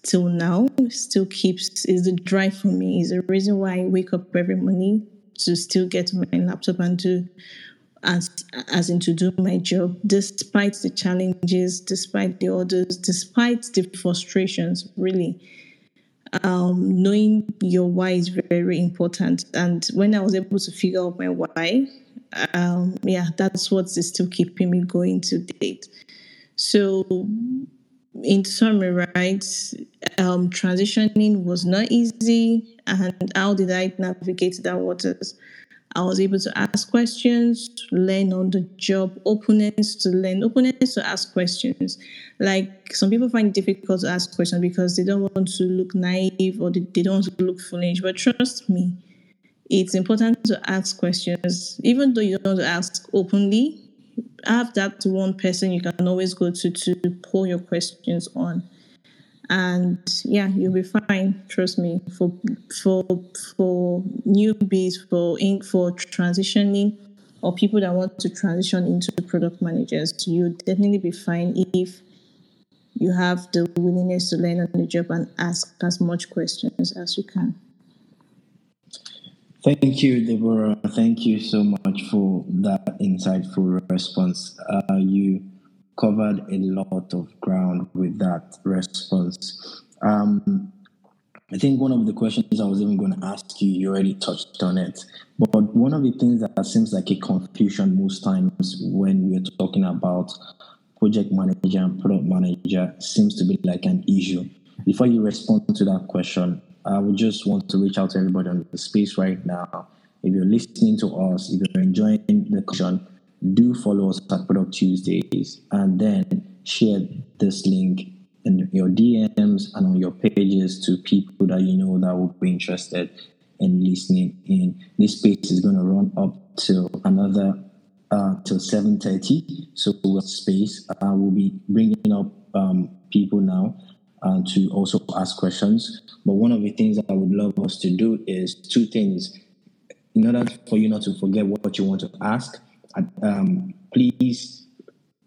till now still keeps is the drive for me. Is the reason why I wake up every morning to still get my laptop and do as as in to do my job, despite the challenges, despite the orders, despite the frustrations. Really, um, knowing your why is very important. And when I was able to figure out my why, um, yeah, that's what is still keeping me going to date. So in summary, right, um, transitioning was not easy. And how did I navigate that waters? I was able to ask questions, to learn on the job, openness to learn, openness to ask questions. Like some people find it difficult to ask questions because they don't want to look naive or they, they don't want to look foolish. But trust me, it's important to ask questions, even though you don't want to ask openly have that one person you can always go to to pour your questions on and yeah you'll be fine trust me for for for newbies for in for transitioning or people that want to transition into product managers you'll definitely be fine if you have the willingness to learn on the job and ask as much questions as you can Thank you, Deborah. Thank you so much for that insightful response. Uh, you covered a lot of ground with that response. Um, I think one of the questions I was even going to ask you, you already touched on it. But one of the things that seems like a confusion most times when we're talking about project manager and product manager seems to be like an issue. Before you respond to that question, I would just want to reach out to everybody on the space right now. If you're listening to us, if you're enjoying the conversation, do follow us at Product Tuesdays and then share this link in your DMs and on your pages to people that you know that will be interested in listening in. This space is going to run up till another uh, till 7.30 so we'll space uh, we'll be bringing up um, people now uh, to also ask questions. But one of the things that I would love us to do is two things. In order for you not to forget what you want to ask, um, please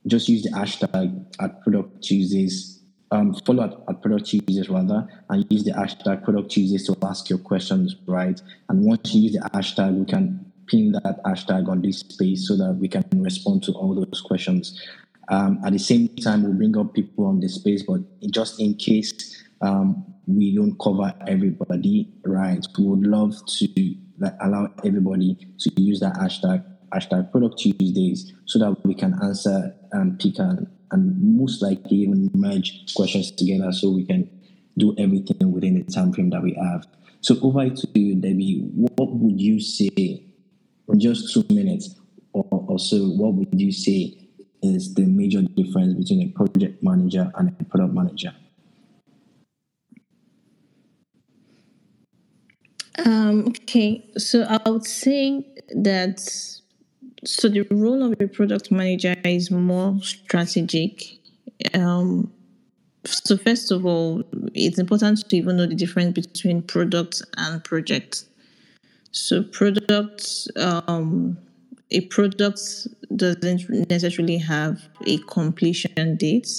just use the hashtag at Product Tuesdays. Um, follow at, at Product Tuesdays rather, and use the hashtag Product Tuesdays to ask your questions, right? And once you use the hashtag, we can pin that hashtag on this space so that we can respond to all those questions. Um, at the same time, we'll bring up people on the space, but just in case um, we don't cover everybody, right? We would love to like, allow everybody to use that hashtag hashtag Product Tuesdays so that we can answer and pick and, and most likely even merge questions together so we can do everything within the time frame that we have. So over to you, Debbie. What would you say in just two minutes or, or so? What would you say is the major difference between a project manager and a product manager? Um, okay, so I would say that so the role of a product manager is more strategic. Um, so first of all, it's important to even know the difference between product and project. So product um, a product doesn't necessarily have a completion date.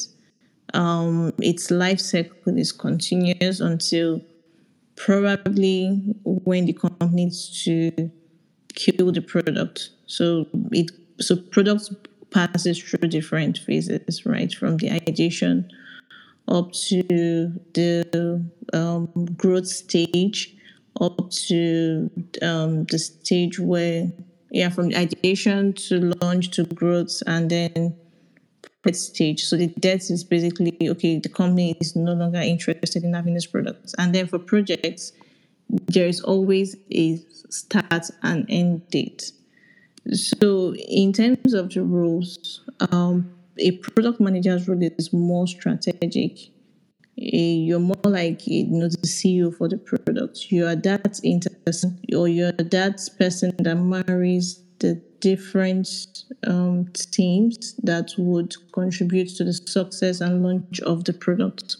Um, its life cycle is continuous until probably when the company needs to kill the product. So it so product passes through different phases, right? From the ideation up to the um, growth stage, up to um, the stage where yeah, from ideation to launch to growth and then debt stage. So the debt is basically okay, the company is no longer interested in having this product. And then for projects, there is always a start and end date. So in terms of the roles, um, a product manager's role is more strategic you're more like you know the CEO for the product. You are that person, or you're that person that marries the different um, teams that would contribute to the success and launch of the product.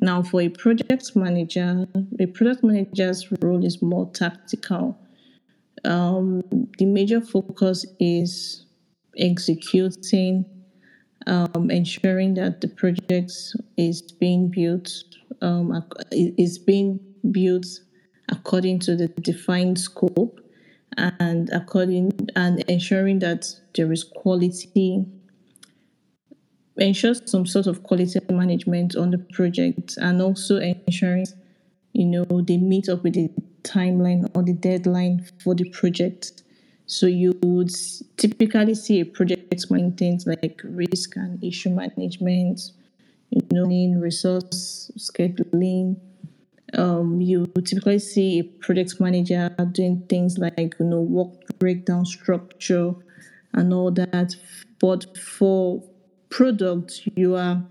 Now, for a project manager, a product manager's role is more tactical. Um, the major focus is executing, um, ensuring that the project is being built um, is being built according to the defined scope and according and ensuring that there is quality ensure some sort of quality management on the project and also ensuring you know they meet up with the timeline or the deadline for the project. So you would typically see a project maintains like risk and issue management you know resource scheduling. Um, you typically see a project manager doing things like you know work breakdown structure and all that. But for product you are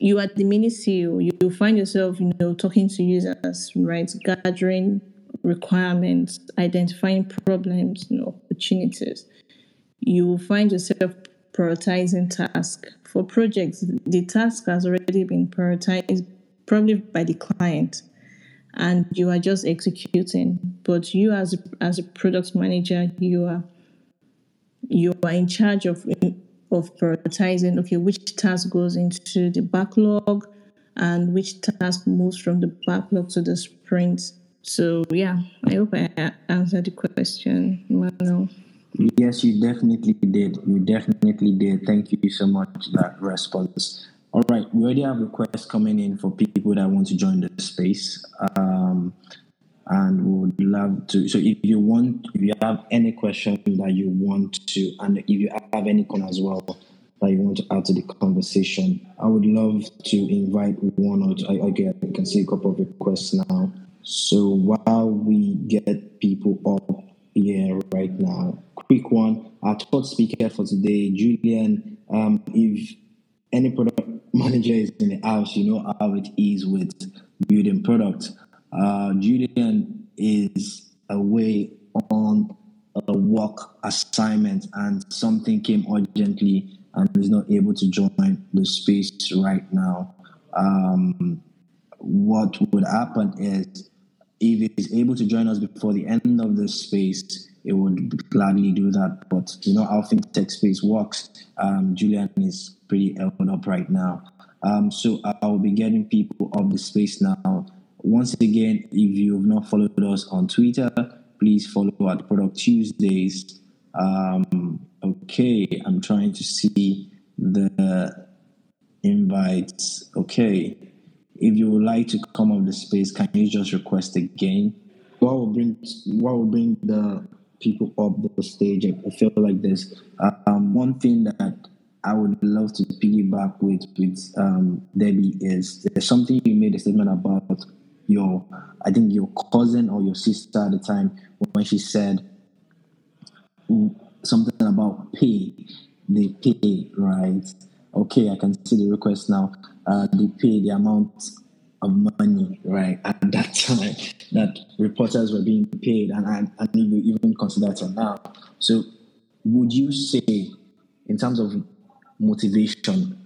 you are the mini CEO. You, find yourself, you know, talking to users, right? Gathering requirements, identifying problems, you know, opportunities. You will find yourself prioritizing tasks. For projects, the task has already been prioritized probably by the client and you are just executing. But you as as a product manager, you are you are in charge of of prioritizing okay which task goes into the backlog and which task moves from the backlog to the sprint. So yeah i hope i answered the question Manuel. yes you definitely did. You definitely did. Thank you so much for that response. All right we already have requests coming in for people that want to join the space. Um, and would love to. So if you want, if you have any question that you want to, and if you have any con as well that you want to add to the conversation, I would love to invite one or two. I, get, I can see a couple of requests now. So while we get people up here right now, quick one. Our third speaker for today, Julian. Um, if any product manager is in the house, you know how it is with building products. Uh, Julian is away on a work assignment and something came urgently and is not able to join the space right now. Um, what would happen is if he's able to join us before the end of the space, it would gladly do that. But you know how fintech space works. Um, Julian is pretty held up right now. Um, so I will be getting people of the space now. Once again, if you've not followed us on Twitter, please follow at Product Tuesdays. Um, okay, I'm trying to see the invites. Okay, if you would like to come on the space, can you just request again? What will bring what will bring the people up the stage? I feel like this. Um, one thing that I would love to piggyback with with um, Debbie is there's something you made a statement about your I think your cousin or your sister at the time when she said something about pay. They pay, right? Okay, I can see the request now. Uh, they pay the amount of money, right, at that time that reporters were being paid, and I, and you even consider it now. So, would you say, in terms of motivation,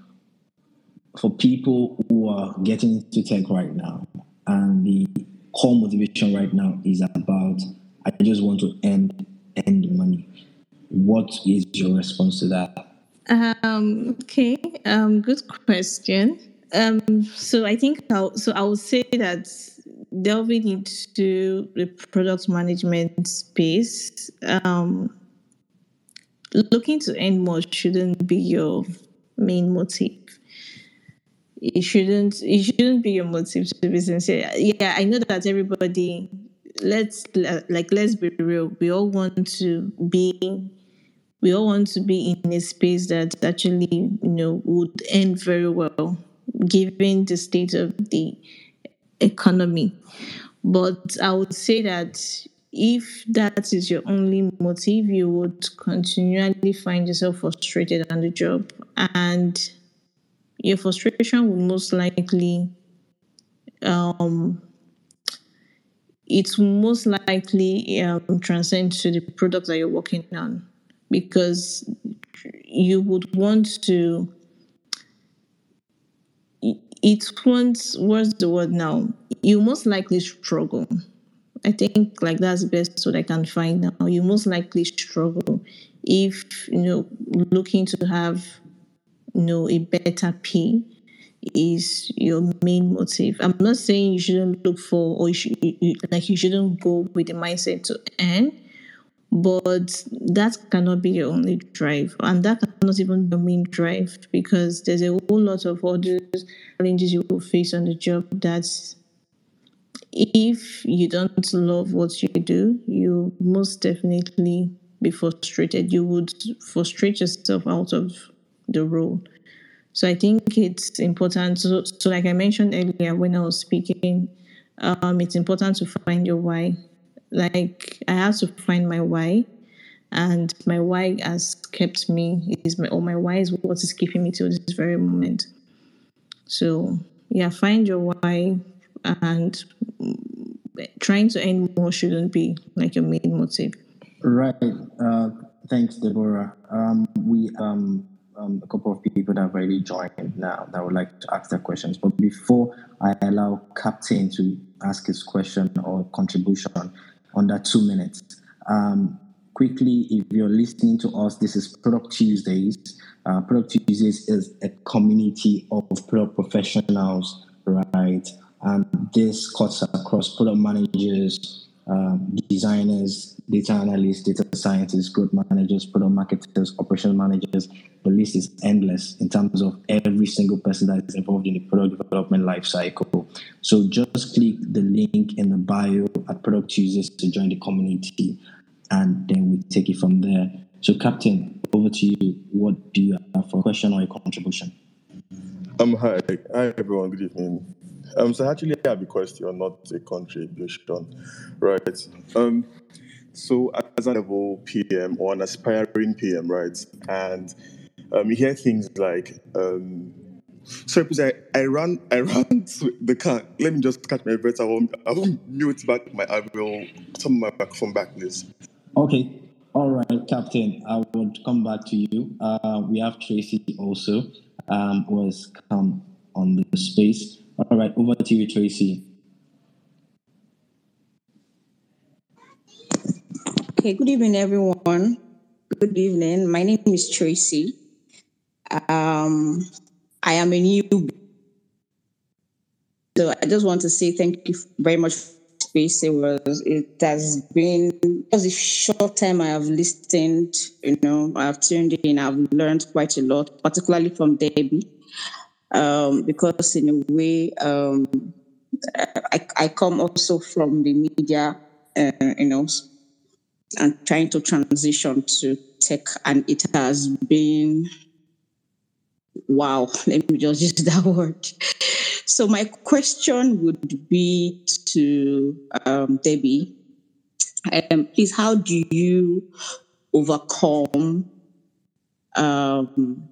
for people who are getting into tech right now, and the core motivation right now is about I just want to end end money. What is your response to that? Um, okay, um, good question. Um, so I think I'll, so I would say that delving into the product management space, um, looking to end more shouldn't be your main motive it shouldn't it shouldn't be your motive to be sincere yeah i know that everybody let's like let's be real. We all want to be we all want to be in a space that actually you know would end very well given the state of the economy. But i would say that if that is your only motive you would continually find yourself frustrated on the job. And your frustration will most likely um, it most likely um, transcend to the product that you're working on because you would want to it won't what's the word now? You most likely struggle. I think like that's the best what i can find now. You most likely struggle if you know looking to have know a better pay is your main motive. I'm not saying you shouldn't look for or you should you, like you shouldn't go with the mindset to earn but that cannot be your only drive and that cannot even be your main drive because there's a whole lot of other challenges you will face on the job that if you don't love what you do you most definitely be frustrated. You would frustrate yourself out of the role so i think it's important so, so like i mentioned earlier when i was speaking um, it's important to find your why like I have to find my why, and my why has kept me is my or my why is what is keeping me to this very moment. So yeah, find your why, and trying to earn more shouldn't be like your main motive. Right. Uh, thanks, Deborah. Um, we um, um, a couple of people that have already joined now that would like to ask their questions. But before I allow Captain to ask his question or contribution, under two minutes. Um, quickly, if you're listening to us, this is Product Tuesdays. Uh, Product Tuesdays is a community of product professionals, right? And this cuts across product managers, um, designers, data analysts, data scientists, growth managers, product marketers, operational managers. The list is endless in terms of every single person that is involved in the product development lifecycle. So just click the link in the bio at Product Tuesdays to join the community, and then we take it from there. So, Captain, over to you. What do you have for a question or a contribution? Um, hi, hi everyone. Good evening. Um, so actually, I have a question, not a contribution, right? Um, so as a level PM or an aspiring PM, right, and um, you hear things like, um, sorry, please, I, I ran, I ran to the car. Let me just catch my breath. I will, I will mute back my, I will turn my microphone back, please. Okay. All right, Captain. I would come back to you. Uh, we have Tracy also, um, who has come on the space. All right, over to you, Tracy. Okay, good evening, everyone. Good evening. My name is Tracy. Um, I am a new, So I just want to say thank you very much space. It was it has been just a short time I have listened, you know, I've tuned in, I've learned quite a lot, particularly from Debbie um, because in a way, um, I, I come also from the media, uh, you know, and trying to transition to tech, and it has been wow. Let me just use that word. So my question would be to um, Debbie. Um, please, how do you overcome um,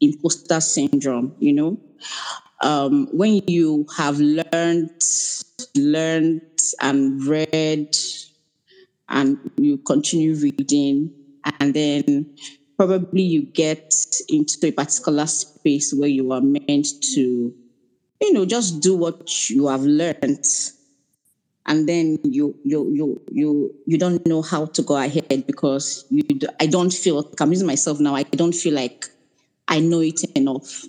imposter syndrome, you know. Um, when you have learned, learned and read, and you continue reading, and then probably you get into a particular space where you are meant to, you know, just do what you have learned and then you you you you you don't know how to go ahead because you I don't feel I'm using myself now I don't feel like I know it enough.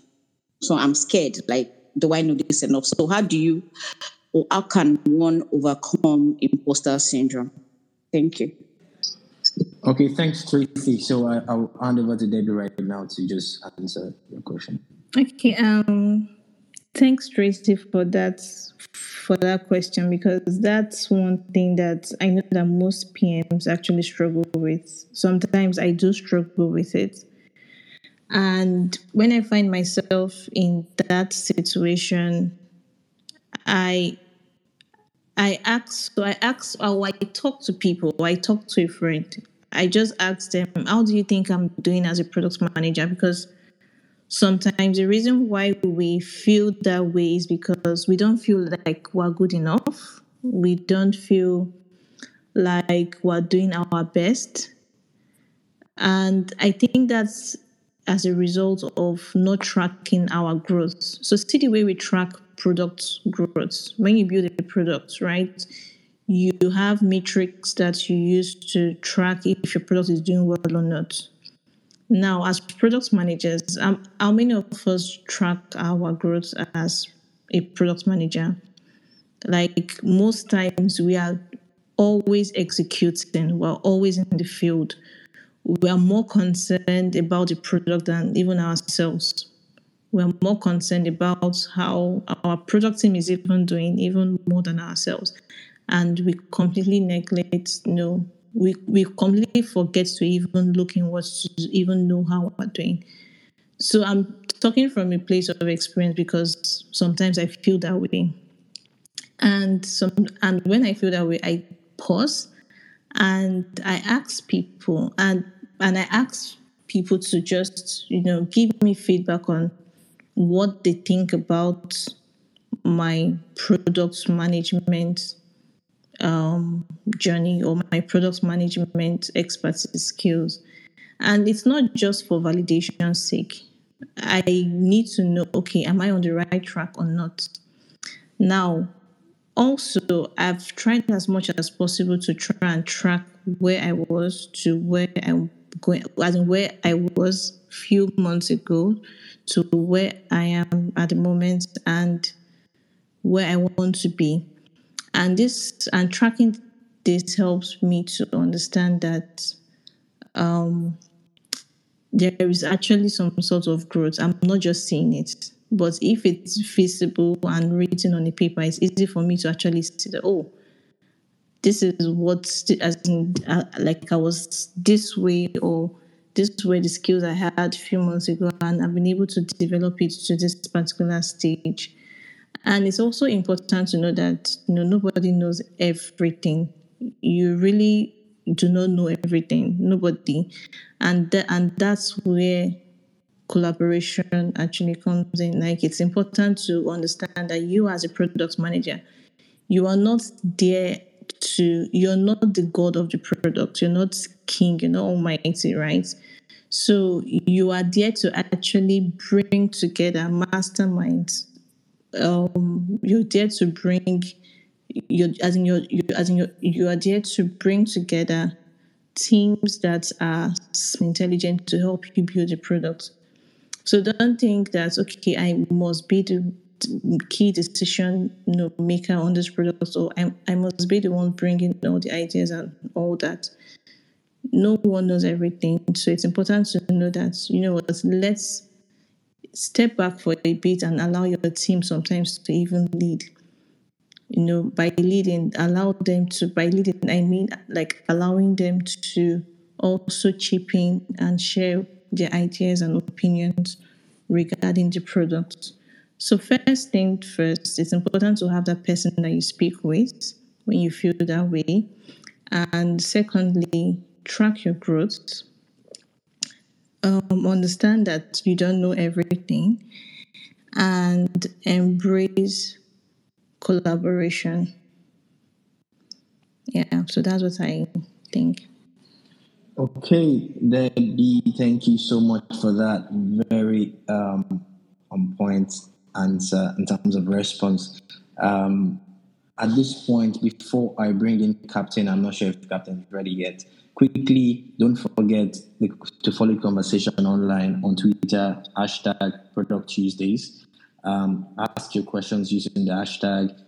So I'm scared. Like, do I know this enough? So how do you, or how can one overcome imposter syndrome? Thank you. Okay, thanks, Tracy. So I, will hand over to Debbie right now to just answer your question. Okay. Um. Thanks, Tracy, for that for that question because that's one thing that I know that most PMs actually struggle with. Sometimes I do struggle with it. And when I find myself in that situation, I I ask so I ask or I talk to people, I talk to a friend. I just ask them, how do you think I'm doing as a product manager? Because sometimes the reason why we feel that way is because we don't feel like we're good enough. We don't feel like we're doing our best. And I think that's as a result of not tracking our growth. So, see the way we track product growth. When you build a product, right, you have metrics that you use to track if your product is doing well or not. Now, as product managers, um, how many of us track our growth as a product manager? Like most times, we are always executing, we're always in the field. We are more concerned about the product than even ourselves. We're more concerned about how our product team is even doing, even more than ourselves. And we completely neglect, you know, we, we completely forget to even look inwards to even know how we're doing. So I'm talking from a place of experience because sometimes I feel that way. And some and when I feel that way, I pause and I ask people and and I ask people to just, you know, give me feedback on what they think about my product management um, journey or my product management expertise skills. And it's not just for validation's sake. I need to know okay, am I on the right track or not? Now, also, I've tried as much as possible to try and track where I was to where I'm going, as in where I was a few months ago to where I am at the moment and where I want to be. And this and tracking this helps me to understand that um, there is actually some sort of growth. I'm not just seeing it, but if it's feasible and written on the paper, it's easy for me to actually see that. Oh, this is what as in, uh, like I was this way or this were the skills I had a few months ago, and I've been able to develop it to this particular stage. And it's also important to know that you know nobody knows everything. You really do not know everything. Nobody, and th- and that's where collaboration actually comes in. Like it's important to understand that you as a product manager, you are not there to you're not the god of the product. You're not king. You're not almighty, right? So you are there to actually bring together masterminds um, you're there to bring you as in your you as in your you are there to bring together teams that are intelligent to help you build a product. So don't think that okay, I must be the key decision you know, maker on this product, or I, I must be the one bringing all the ideas and all that. No one knows everything, so it's important to know that you know what. Let's step back for a bit and allow your team sometimes to even lead. You know, by leading, allow them to, by leading, I mean like allowing them to also chip in and share their ideas and opinions regarding the product. So, first thing first, it's important to have that person that you speak with when you feel that way. And secondly, track your growth um, understand that you don't know everything and embrace collaboration. Yeah, so that's what I think. Okay, Debbie, thank you so much for that very um, on point answer in terms of response. Um, at this point, before I bring in Captain, I'm not sure if Captain is ready yet. Quickly, don't forget to follow the conversation online on Twitter, hashtag Product Tuesdays. Um, ask your questions using the hashtag,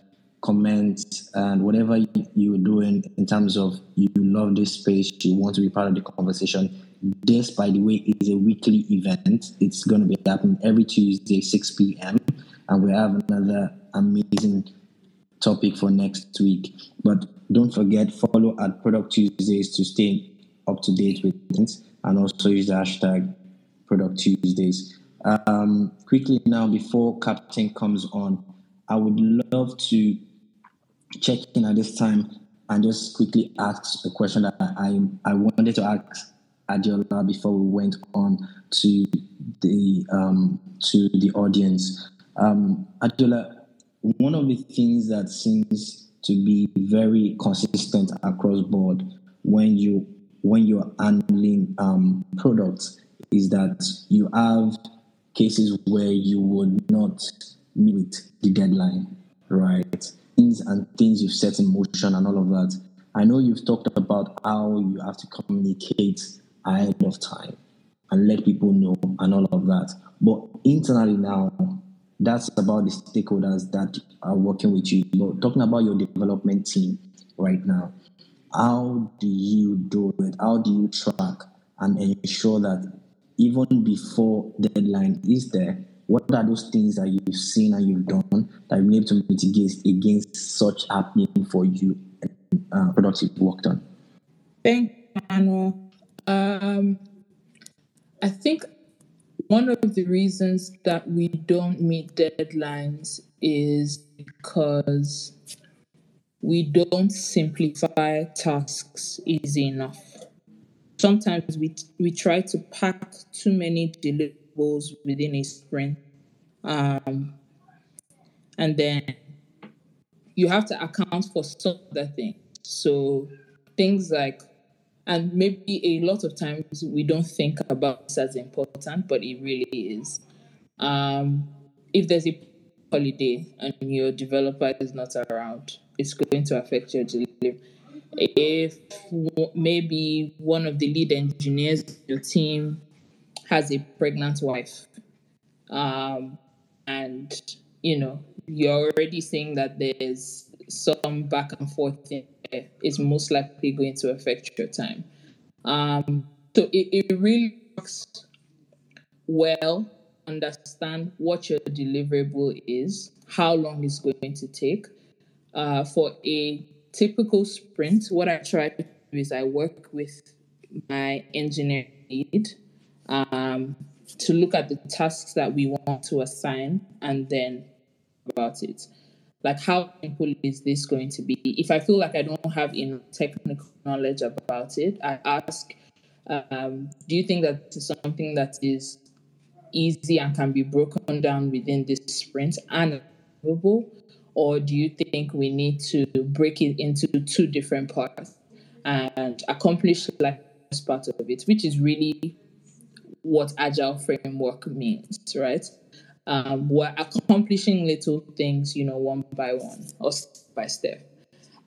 comment, and whatever you're doing in terms of you love this space, you want to be part of the conversation. This, by the way, is a weekly event. It's going to be happening every Tuesday, 6 p.m. And we have another amazing topic for next week. But don't forget, follow at Product Tuesdays to stay up to date with things and also use the hashtag Product Tuesdays. Um, quickly now, before Captain comes on, I would love to check in at this time and just quickly ask a question that I, I wanted to ask Adeola before we went on to the um, to the audience. Um, Adeola, one of the things that seems to be very consistent across board when you when you're handling um, products is that you have cases where you would not meet the deadline, right? Things and things you've set in motion and all of that. I know you've talked about how you have to communicate ahead of time and let people know and all of that. But internally now, that's about the stakeholders that are working with you. But talking about your development team right now, how do you do it? How do you track and ensure that even before deadline is there, what are those things that you've seen and you've done that you've been able to mitigate against such happening for you and uh, productive work done? Thank you, Manuel. Um, I think one of the reasons that we don't meet deadlines is because we don't simplify tasks easy enough. Sometimes we, we try to pack too many deliverables within a sprint. Um, and then you have to account for some other things. So things like and maybe a lot of times we don't think about this as important, but it really is. Um, if there's a holiday and your developer is not around, it's going to affect your delivery. If maybe one of the lead engineers in your team has a pregnant wife, um, and you know you're already seeing that there's some back and forth in is most likely going to affect your time. Um, so it, it really works well. Understand what your deliverable is, how long it's going to take. Uh, for a typical sprint, what I try to do is I work with my engineer lead um, to look at the tasks that we want to assign and then about it. Like how simple is this going to be? If i feel like i don't have enough technical knowledge about it i ask um, do you think that is something that is easy and can be broken down within this sprint and available? Or do you think we need to break it into two different parts and accomplish like this part of it which is really what agile framework means right um, we're accomplishing little things, you know, one by one or step by step.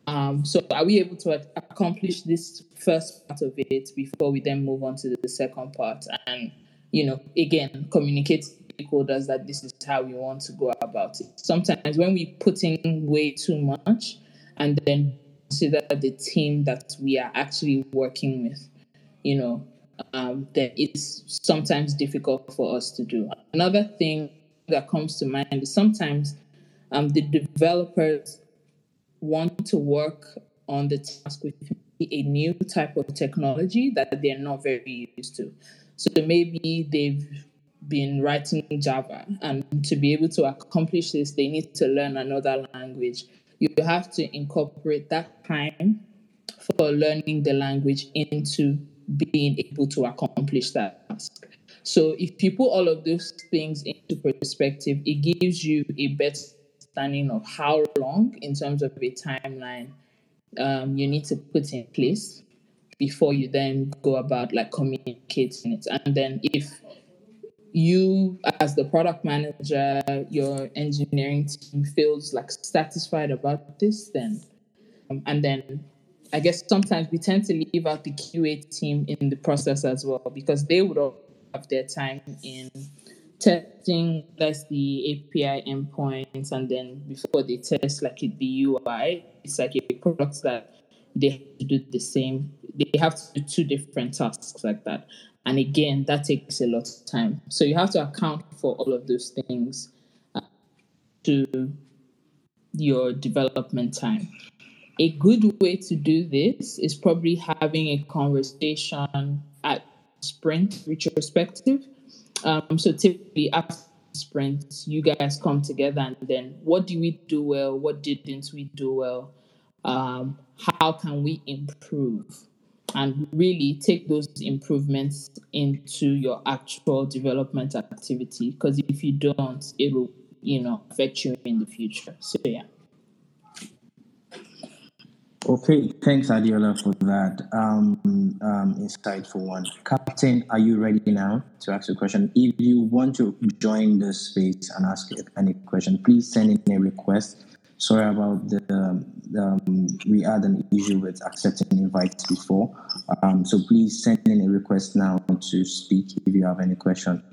Um, so are we able to accomplish this first part of it before we then move on to the second part and, you know, again, communicate to stakeholders that this is how we want to go about it. Sometimes when we put in way too much and then consider the team that we are actually working with, you know, um, then it's sometimes difficult for us to do. Another thing that comes to mind is sometimes um, the developers want to work on the task with a new type of technology that they're not very used to. So maybe they've been writing Java, and to be able to accomplish this, they need to learn another language. You have to incorporate that time for learning the language into being able to accomplish that task. So if you put all of those things into perspective, it gives you a better understanding of how long, in terms of a timeline, um, you need to put in place before you then go about like communicating it. And then if you as the product manager, your engineering team feels like satisfied about this, then um, and then I guess sometimes we tend to leave out the QA team in the process as well because they would all have their time in testing that's the API endpoints and then before they test like the UI, it's like a product that they have to do the same. They have to do two different tasks like that. And again, that takes a lot of time. So you have to account for all of those things uh, to your development time. A good way to do this is probably having a conversation at sprint retrospective. Um, so typically after sprint, you guys come together and then what do we do well? What didn't we do well? Um, how can we improve? And really take those improvements into your actual development activity. Because if you don't, it will, you know, affect you in the future. So yeah. Okay, thanks Adeola for that um, um, insightful one. Captain, are you ready now to ask a question? If you want to join the space and ask any question, please send in a request. Sorry about the, um, we had an issue with accepting invites before. Um, so please send in a request now to speak if you have any question.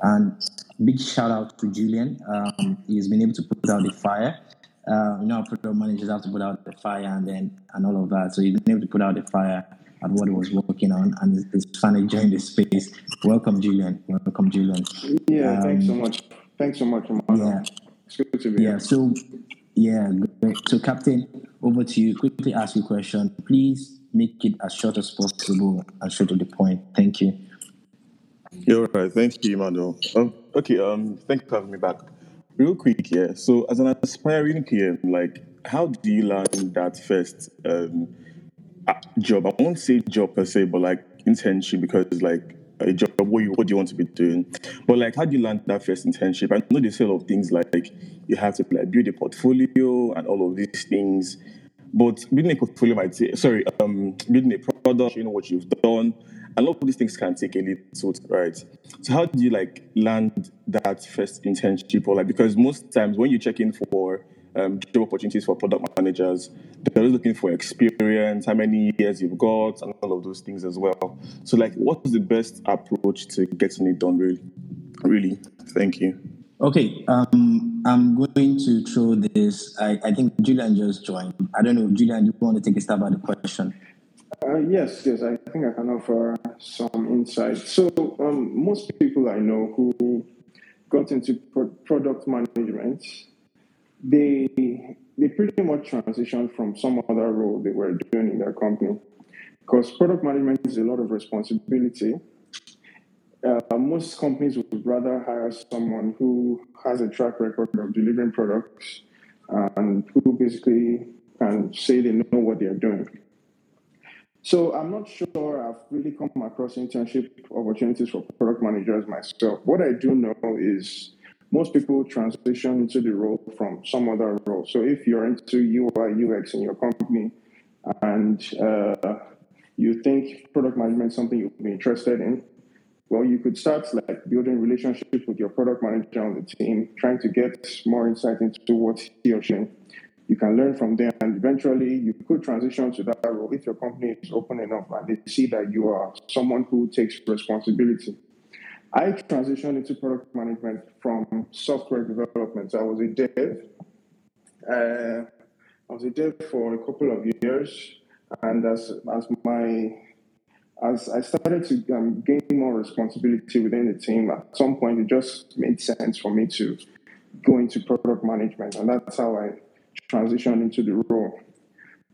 And big shout out to Julian. Um, he's been able to put out the fire uh, you know, our product managers have to put out the fire and then and all of that. So you didn't have to put out the fire at what he was working on, and it's finally joined the space. Welcome, Julian. Welcome, Julian. Yeah, um, thanks so much. Thanks so much, Yeah, it's good to be yeah, here. So, yeah, great. So, Captain, over to you. Quickly ask you a question. Please make it as short as possible and straight to the point. Thank you. You're right. Thank you, Emmanuel. Um, okay. Um, thank you for having me back. Real quick, yeah. So, as an aspiring PM, like, how do you land that first um, job? I won't say job per se, but like internship because like a job. What you what do you want to be doing? But like, how do you land that first internship? I know they say a lot of things like, like you have to like build a portfolio and all of these things. But building a portfolio might say, sorry, um, building a product, you know what you've done a lot of these things can take a little, right? So how do you like land that first internship or like because most times when you check in for um, job opportunities for product managers, they're always looking for experience, how many years you've got, and all of those things as well. So like, what's the best approach to getting it done? Really, really. Thank you. Okay, um, I'm going to throw this. I, I think Julian just joined. I don't know, Julian, do you want to take a stab at the question? Uh, yes, yes, I think I can offer some insight. So, um, most people I know who got into pro- product management, they they pretty much transitioned from some other role they were doing in their company, because product management is a lot of responsibility. Uh, most companies would rather hire someone who has a track record of delivering products and who basically can say they know what they are doing. So I'm not sure I've really come across internship opportunities for product managers myself. What I do know is most people transition into the role from some other role. So if you're into UI UX in your company and uh, you think product management is something you'd be interested in, well, you could start like building relationships with your product manager on the team, trying to get more insight into what he or she you can learn from them and eventually you could transition to that role if your company is open enough and they see that you are someone who takes responsibility. I transitioned into product management from software development. I was a dev. Uh, I was a dev for a couple of years, and as as my as I started to um, gain more responsibility within the team, at some point it just made sense for me to go into product management, and that's how I transition into the role.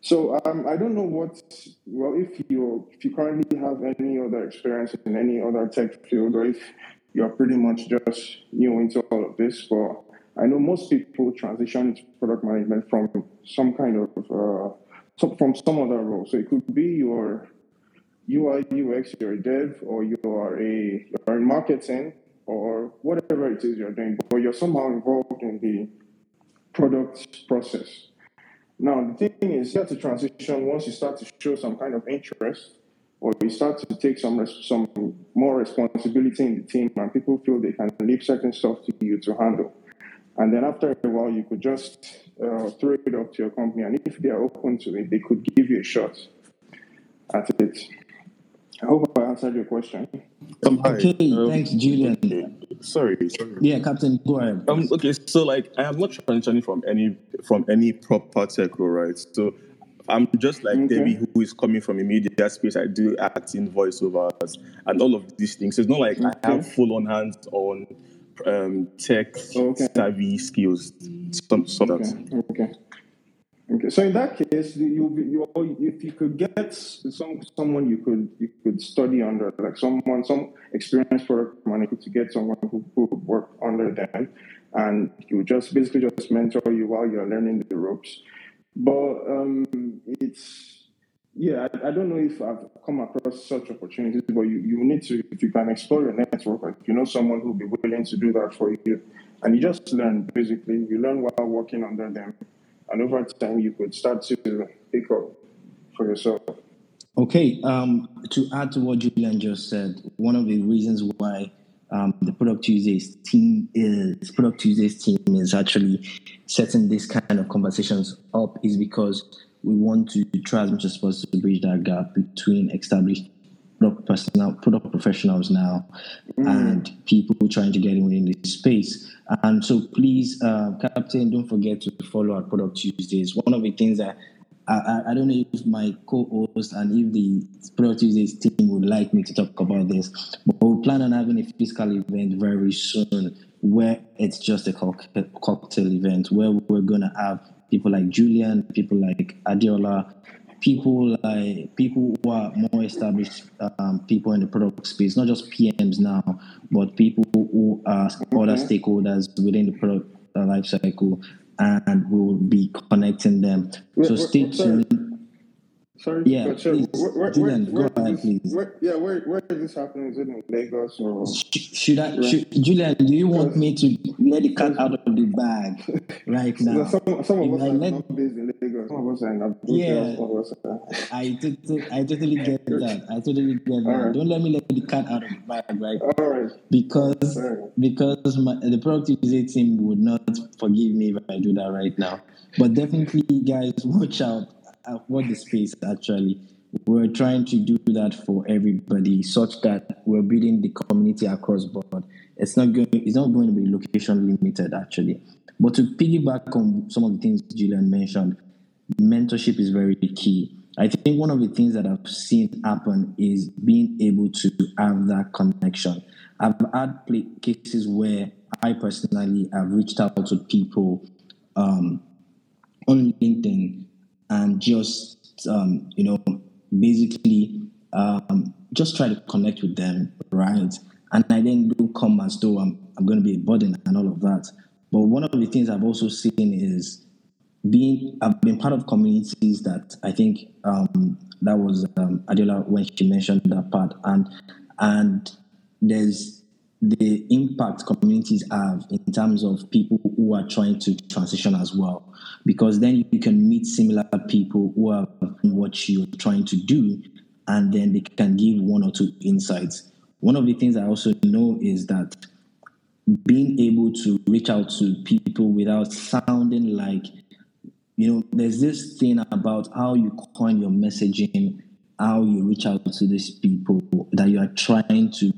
So um, I don't know what. Well, if you if you currently have any other experience in any other tech field, or if you're pretty much just new into all of this, but I know most people transition into product management from some kind of uh, from some other role. So it could be your UI UX, you're a dev, or you are a you're in marketing, or whatever it is you're doing, but you're somehow involved in the product process. Now, the thing is, you have to transition once you start to show some kind of interest or you start to take some some more responsibility in the team and people feel they can leave certain stuff to you to handle. And then after a while, you could just uh, throw it up to your company. And if they are open to it, they could give you a shot at it. I hope I answered your question. Um, okay, um, thanks, Julian. Sorry, sorry. Yeah, Captain, go ahead. Um, okay, so like I am not transitioning from any from any proper tech role, right? So I'm just like okay. Debbie, who is coming from a media space. I do acting, voiceovers, and all of these things. So it's not like okay. I have full on hands on um, tech okay. savvy skills. Some, some okay. That. okay. Okay, so in that case, you, you if you could get some someone you could you could study under, like someone some experienced product manager to get someone who, would work under them, and you just basically just mentor you while you're learning the ropes. But um, it's yeah, I, I, don't know if I've come across such opportunities, but you, you need to if you can explore your network, like you know someone who'll be willing to do that for you, and you just learn basically. You learn while working under them and over time, you could start to pick up for yourself. Okay, um, to add to what Julian just said, one of the reasons why um, the Product Tuesdays team is Product Tuesdays team is actually setting this kind of conversations up is because we want to try as much as possible to bridge that gap between established product personal product professionals now mm. and people trying to get in within this space. And so please, uh, Captain, don't forget to follow our Product Tuesdays. One of the things that I, I, don't know if my co-host and if the Product Tuesdays team would like me to talk about this, but we plan on having a physical event very soon where it's just a cocktail event where we're going to have people like Julian, people like Adeola, people like people who are more established um, people in the product space, not just PMs now, but people who are other stakeholders within the product uh, life cycle, and we'll be connecting them. So stay tuned. Sorry, yeah, sir, please, where, where, Julian, where, go ahead, this, please. Yeah, where, where is this happening? Is it in Lagos or? Should I, should, Julian? Do you want me to let the cat out of the bag right now? some, some of us are let, not based in Lagos. Some of us are in Abuja. Yeah, some of us are... I, totally, I totally get that. I totally get that. right. Don't let me let the cat out of the bag, right? All right. Because because my, the Product Tuesdays team would not forgive me if I do that right now. But definitely, guys, watch out what the space actually. We're trying to do that for everybody, such that we're building the community across board. It's not going. It's not going to be location limited, actually. But to piggyback on some of the things Julian mentioned, mentorship is very key. I think one of the things that I've seen happen is being able to have that connection. I've had cases where I personally have reached out to people um, on LinkedIn and just um, you know basically um, just try to connect with them, right? And I then do come as though I'm, I'm going to be a burden and all of that. But one of the things I've also seen is being, I've been part of communities that I think um, that was um, Adela when she mentioned that part. And, and there's the impact communities have in terms of people who are trying to transition as well. Because then you can meet similar people who are what you're trying to do, and then they can give one or two insights. One of the things I also know is that being able to reach out to people without sounding like, you know, there's this thing about how you coin your messaging, how you reach out to these people that you are trying to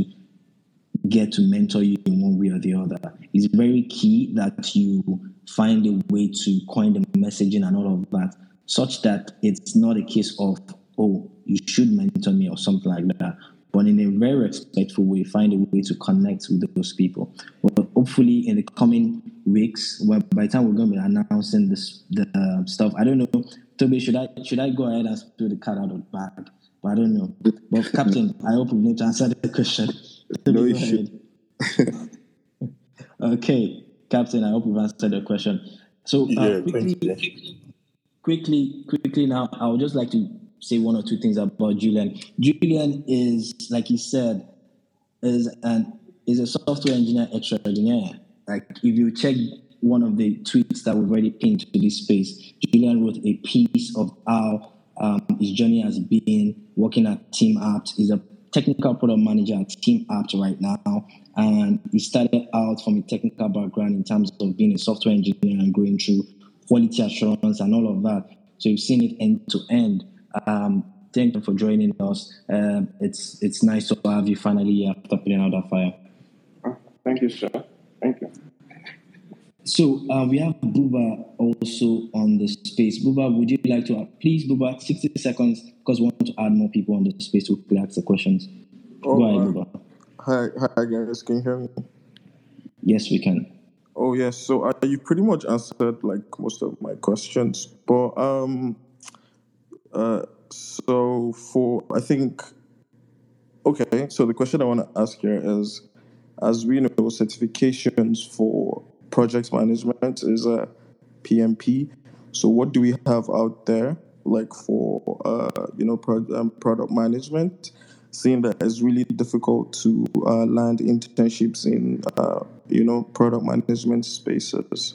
get to mentor you in one way or the other. It's very key that you find a way to coin the messaging and all of that, such that it's not a case of, oh, you should mentor me or something like that. But in a very respectful way, find a way to connect with those people. But hopefully, in the coming weeks, well, by the time we're going to be announcing this the uh, stuff, I don't know, Toby, should I should I go ahead and throw the cat out of the bag? But I don't know. But Captain, I hope we need to answer the question. No, you should. okay, Captain, I hope we've answered the question. So uh, Yeah, quickly, thank you. quickly, quickly now, I would just like to say one or two things about Julian. Julian is, like he said, is an is a software engineer extraordinaire. Like if you check one of the tweets that we've already pinned to this space, Julian wrote a piece of how um, his journey has been working at TeamApt. He's a technical product manager at TeamApt right now, and he started out from a technical background in terms of being a software engineer and going through quality assurance and all of that. So you've seen it end to end. Um, thank you for joining us. Um, it's it's nice to have you finally after putting out that fire. Thank you, sir. Thank you. So uh, we have Buba also on the space. Buba, would you like to please, Buba, sixty seconds because we want to add more people on the space to ask the questions. Oh, Go ahead, Buba. Hi, hi guys. Can you hear me? Yes, we can. Oh yes. So uh, you pretty much answered like most of my questions, but um, uh, so for I think, okay. So the question I want to ask here is, as we know, certifications for project management is a PMP. So what do we have out there like for uh, you know pro- um, product management? Seeing that it's really difficult to uh, land internships in uh, you know product management spaces.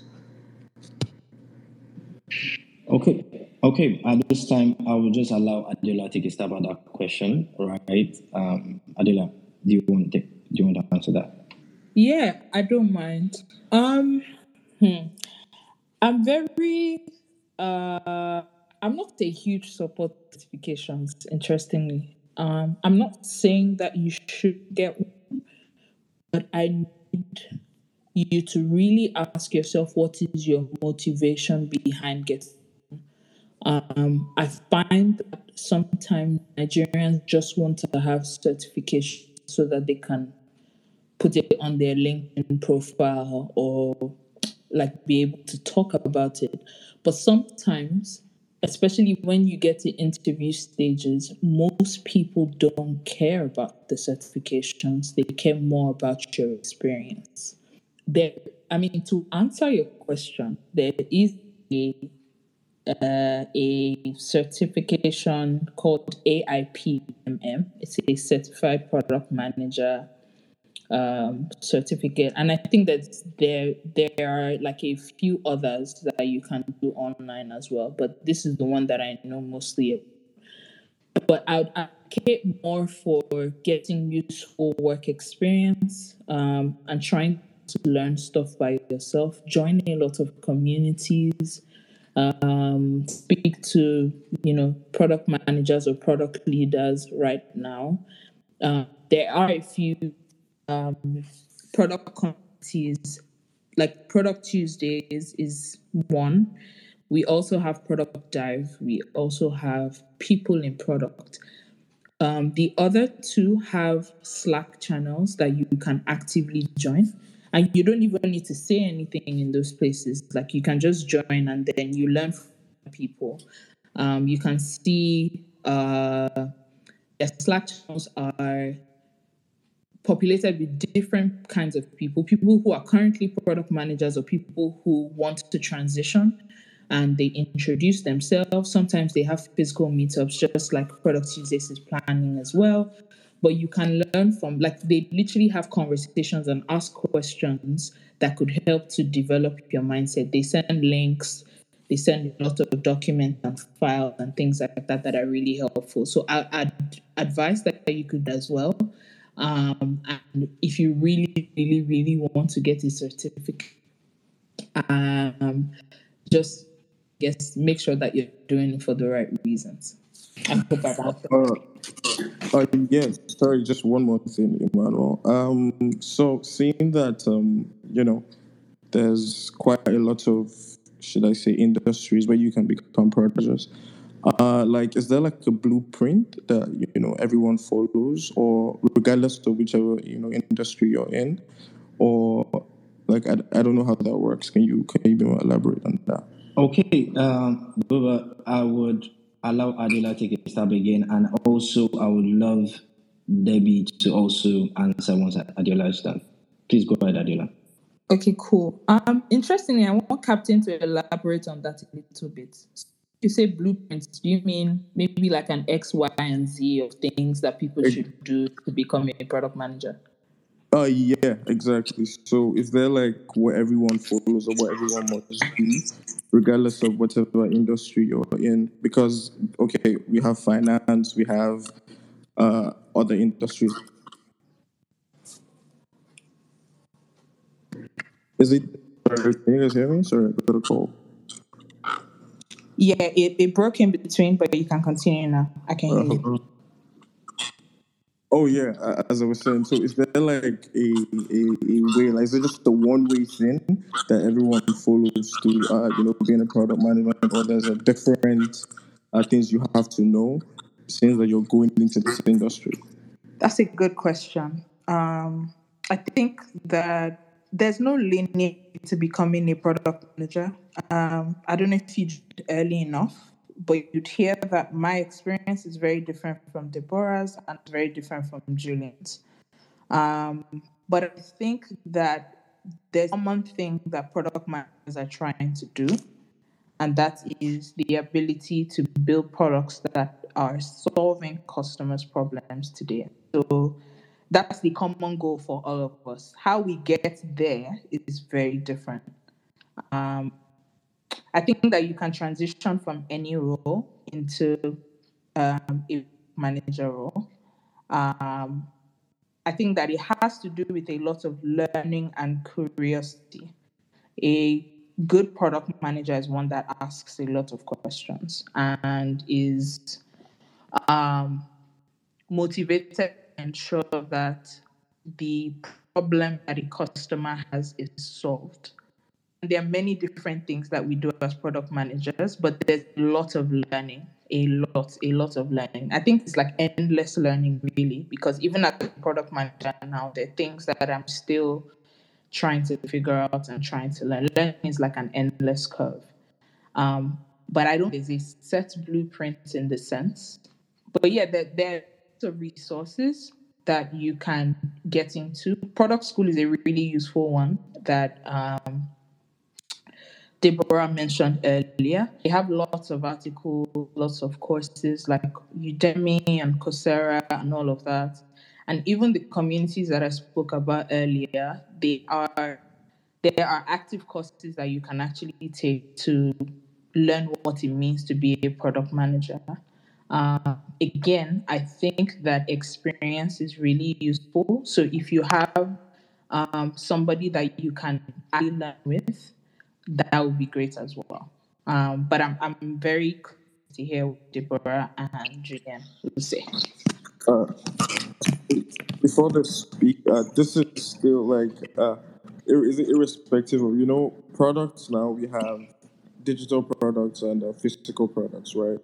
Okay. Okay, at this time, I will just allow Adela to take a stab at that question, right? Um, Adela, do you want to do you want to answer that? Yeah, I don't mind. Um, hmm. I'm very uh I'm not a huge support certifications, interestingly. Um, I'm not saying that you should get one, but I need you to really ask yourself what is your motivation behind getting um, I find that sometimes Nigerians just want to have certification so that they can put it on their LinkedIn profile or like be able to talk about it. But sometimes, especially when you get to interview stages, most people don't care about the certifications. They care more about your experience. There, I mean, to answer your question, there is a uh, a certification called AIPMM. It's a Certified Product Manager um, certificate, and I think that there there are like a few others that you can do online as well. But this is the one that I know mostly. But I would advocate more for getting useful work experience um, and trying to learn stuff by yourself. Joining a lot of communities um, speak to you know product managers or product leaders right now. Uh, there are a few um, product committees, like Product Tuesdays is one. We also have Product Dive. We also have People in Product. Um, the other two have Slack channels that you can actively join and you don't even need to say anything in those places like you can just join and then you learn from people um, you can see uh, the slack channels are populated with different kinds of people people who are currently product managers or people who want to transition and they introduce themselves. Sometimes they have physical meetups just like product is planning as well. But you can learn from like they literally have conversations and ask questions that could help to develop your mindset. They send links they send a lot of documents and files and things like that that are really helpful. So I'd advise that you could as well um, and if you really really really want to get a certificate um, just guess make sure that you're doing it for the right reasons I hope answered. Uh, yes, sorry, just one more thing, Emmanuel. Um, so seeing that um, you know, there's quite a lot of should I say industries where you can become producers. Uh, like, is there like a blueprint that you know everyone follows, or regardless of whichever you know industry you're in, or like I, I don't know how that works. Can you can you be more elaborate on that? Okay, um, I would allow Adela to take a stab again, and also I would love Debbie to also answer once Adela is done. Please go ahead, Adela. Okay, cool. Um, interestingly, I want Captain to elaborate on that a little bit. You say blueprints. Do you mean maybe like an X, Y, and Z of things that people should do to become a product manager? Uh, yeah, exactly. So is there like what everyone follows or what everyone must do, regardless of whatever industry you're in? Because okay, we have finance, we have uh, other industries. Is it? Can you guys hear me? Sorry, I got a call. Yeah, it, it broke in between, but you can continue now. I can hear you. Oh yeah, as I was saying, so is there like a, a, a way, like is it just the one way thing that everyone follows to, uh, you know, being a product manager, or there's a different uh, things you have to know since that you're going into this industry? That's a good question. Um, I think that there's no lineage to becoming a product manager. Um, I don't know if you did early enough but you'd hear that my experience is very different from Deborah's and very different from Julian's. Um, but I think that there's one thing that product managers are trying to do, and that is the ability to build products that are solving customers' problems today. So that's the common goal for all of us. How we get there is very different. Um, I think that you can transition from any role into um, a manager role. Um, I think that it has to do with a lot of learning and curiosity. A good product manager is one that asks a lot of questions and is um, motivated ensure that the problem that a customer has is solved. And there are many different things that we do as product managers, but there's a lot of learning, a lot, a lot of learning. I think it's like endless learning, really, because even as a product manager now, there are things that I'm still trying to figure out and trying to learn. Learning is like an endless curve. Um, but I don't there's a set blueprint in the sense. But yeah, there, there are resources that you can get into. Product school is a really useful one that um, Deborah mentioned earlier. They have lots of articles, lots of courses like Udemy and Coursera and all of that. And even the communities that I spoke about earlier, they are there are active courses that you can actually take to learn what it means to be a product manager. Uh, again, I think that experience is really useful. So if you have um, somebody that you can learn with, that would be great as well. Um, but I'm I'm very to hear what Deborah and Julian will say. Uh, before the speak, uh, this is still like uh, irrespective of you know products. Now we have digital products and uh, physical products, right?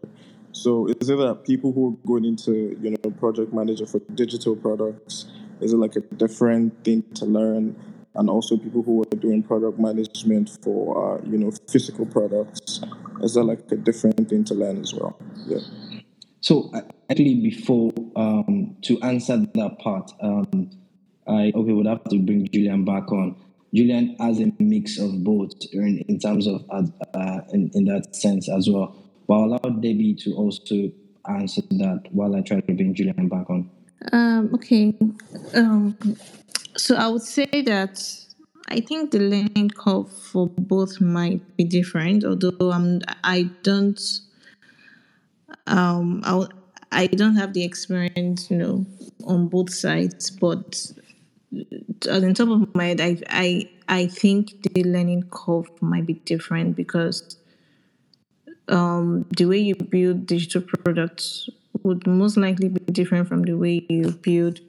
So is it that people who are going into you know project manager for digital products is it like a different thing to learn? And also people who are doing product management for uh, you know physical products, is that like a different thing to learn as well? Yeah. So actually, before um, to answer that part, um, I okay would have to bring Julian back on. Julian has a mix of both in, in terms of uh, in, in that sense as well. But I'll allow Debbie to also answer that while I try to bring Julian back on. Um, okay. Um, so I would say that I think the learning curve for both might be different, although I'm I don't um I I don't have the experience, you know, on both sides, but on top of my head, I I I think the learning curve might be different because um, the way you build digital products would most likely be different from the way you build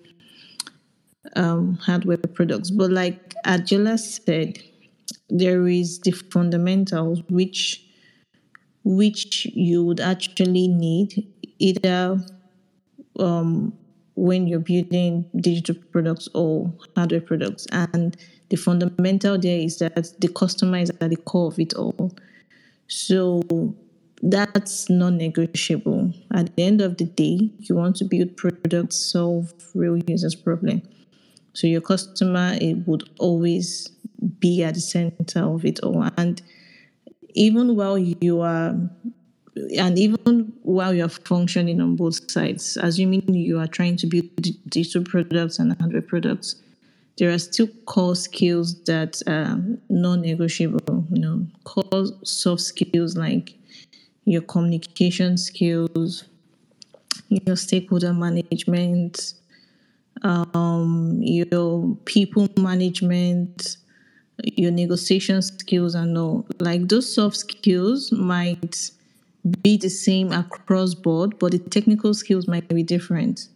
um, hardware products. But like Adeola said, there is the fundamentals which which you would actually need either um, when you're building digital products or hardware products. And the fundamental there is that the customer is at the core of it all. So that's non-negotiable. At the end of the day, you want to build products solve real users' problem. So your customer it would always be at the center of it all. And even while you are and even while you're functioning on both sides, assuming you are trying to build digital products and hardware products, there are still core skills that are non-negotiable. You know, core soft skills like your communication skills, your stakeholder management, um, your people management, your negotiation skills, and all. Like those soft skills might be the same across board, but the technical skills might be different.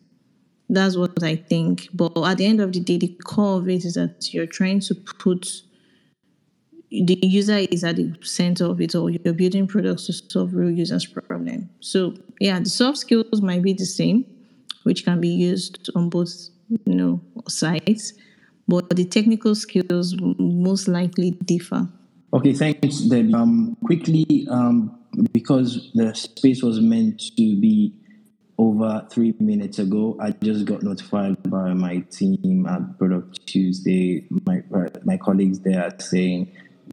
That's what I think. But at the end of the day, the core of it is that you're trying to put the user is at the center of it all. You're building products to solve real users' problem. So yeah, the soft skills might be the same, which can be used on both you know sides, but the technical skills most likely differ. Okay, thanks, Debbie. Um, quickly, um, because the space was meant to be over three minutes ago, I just got notified by my team at Product Tuesday. My my colleagues there are saying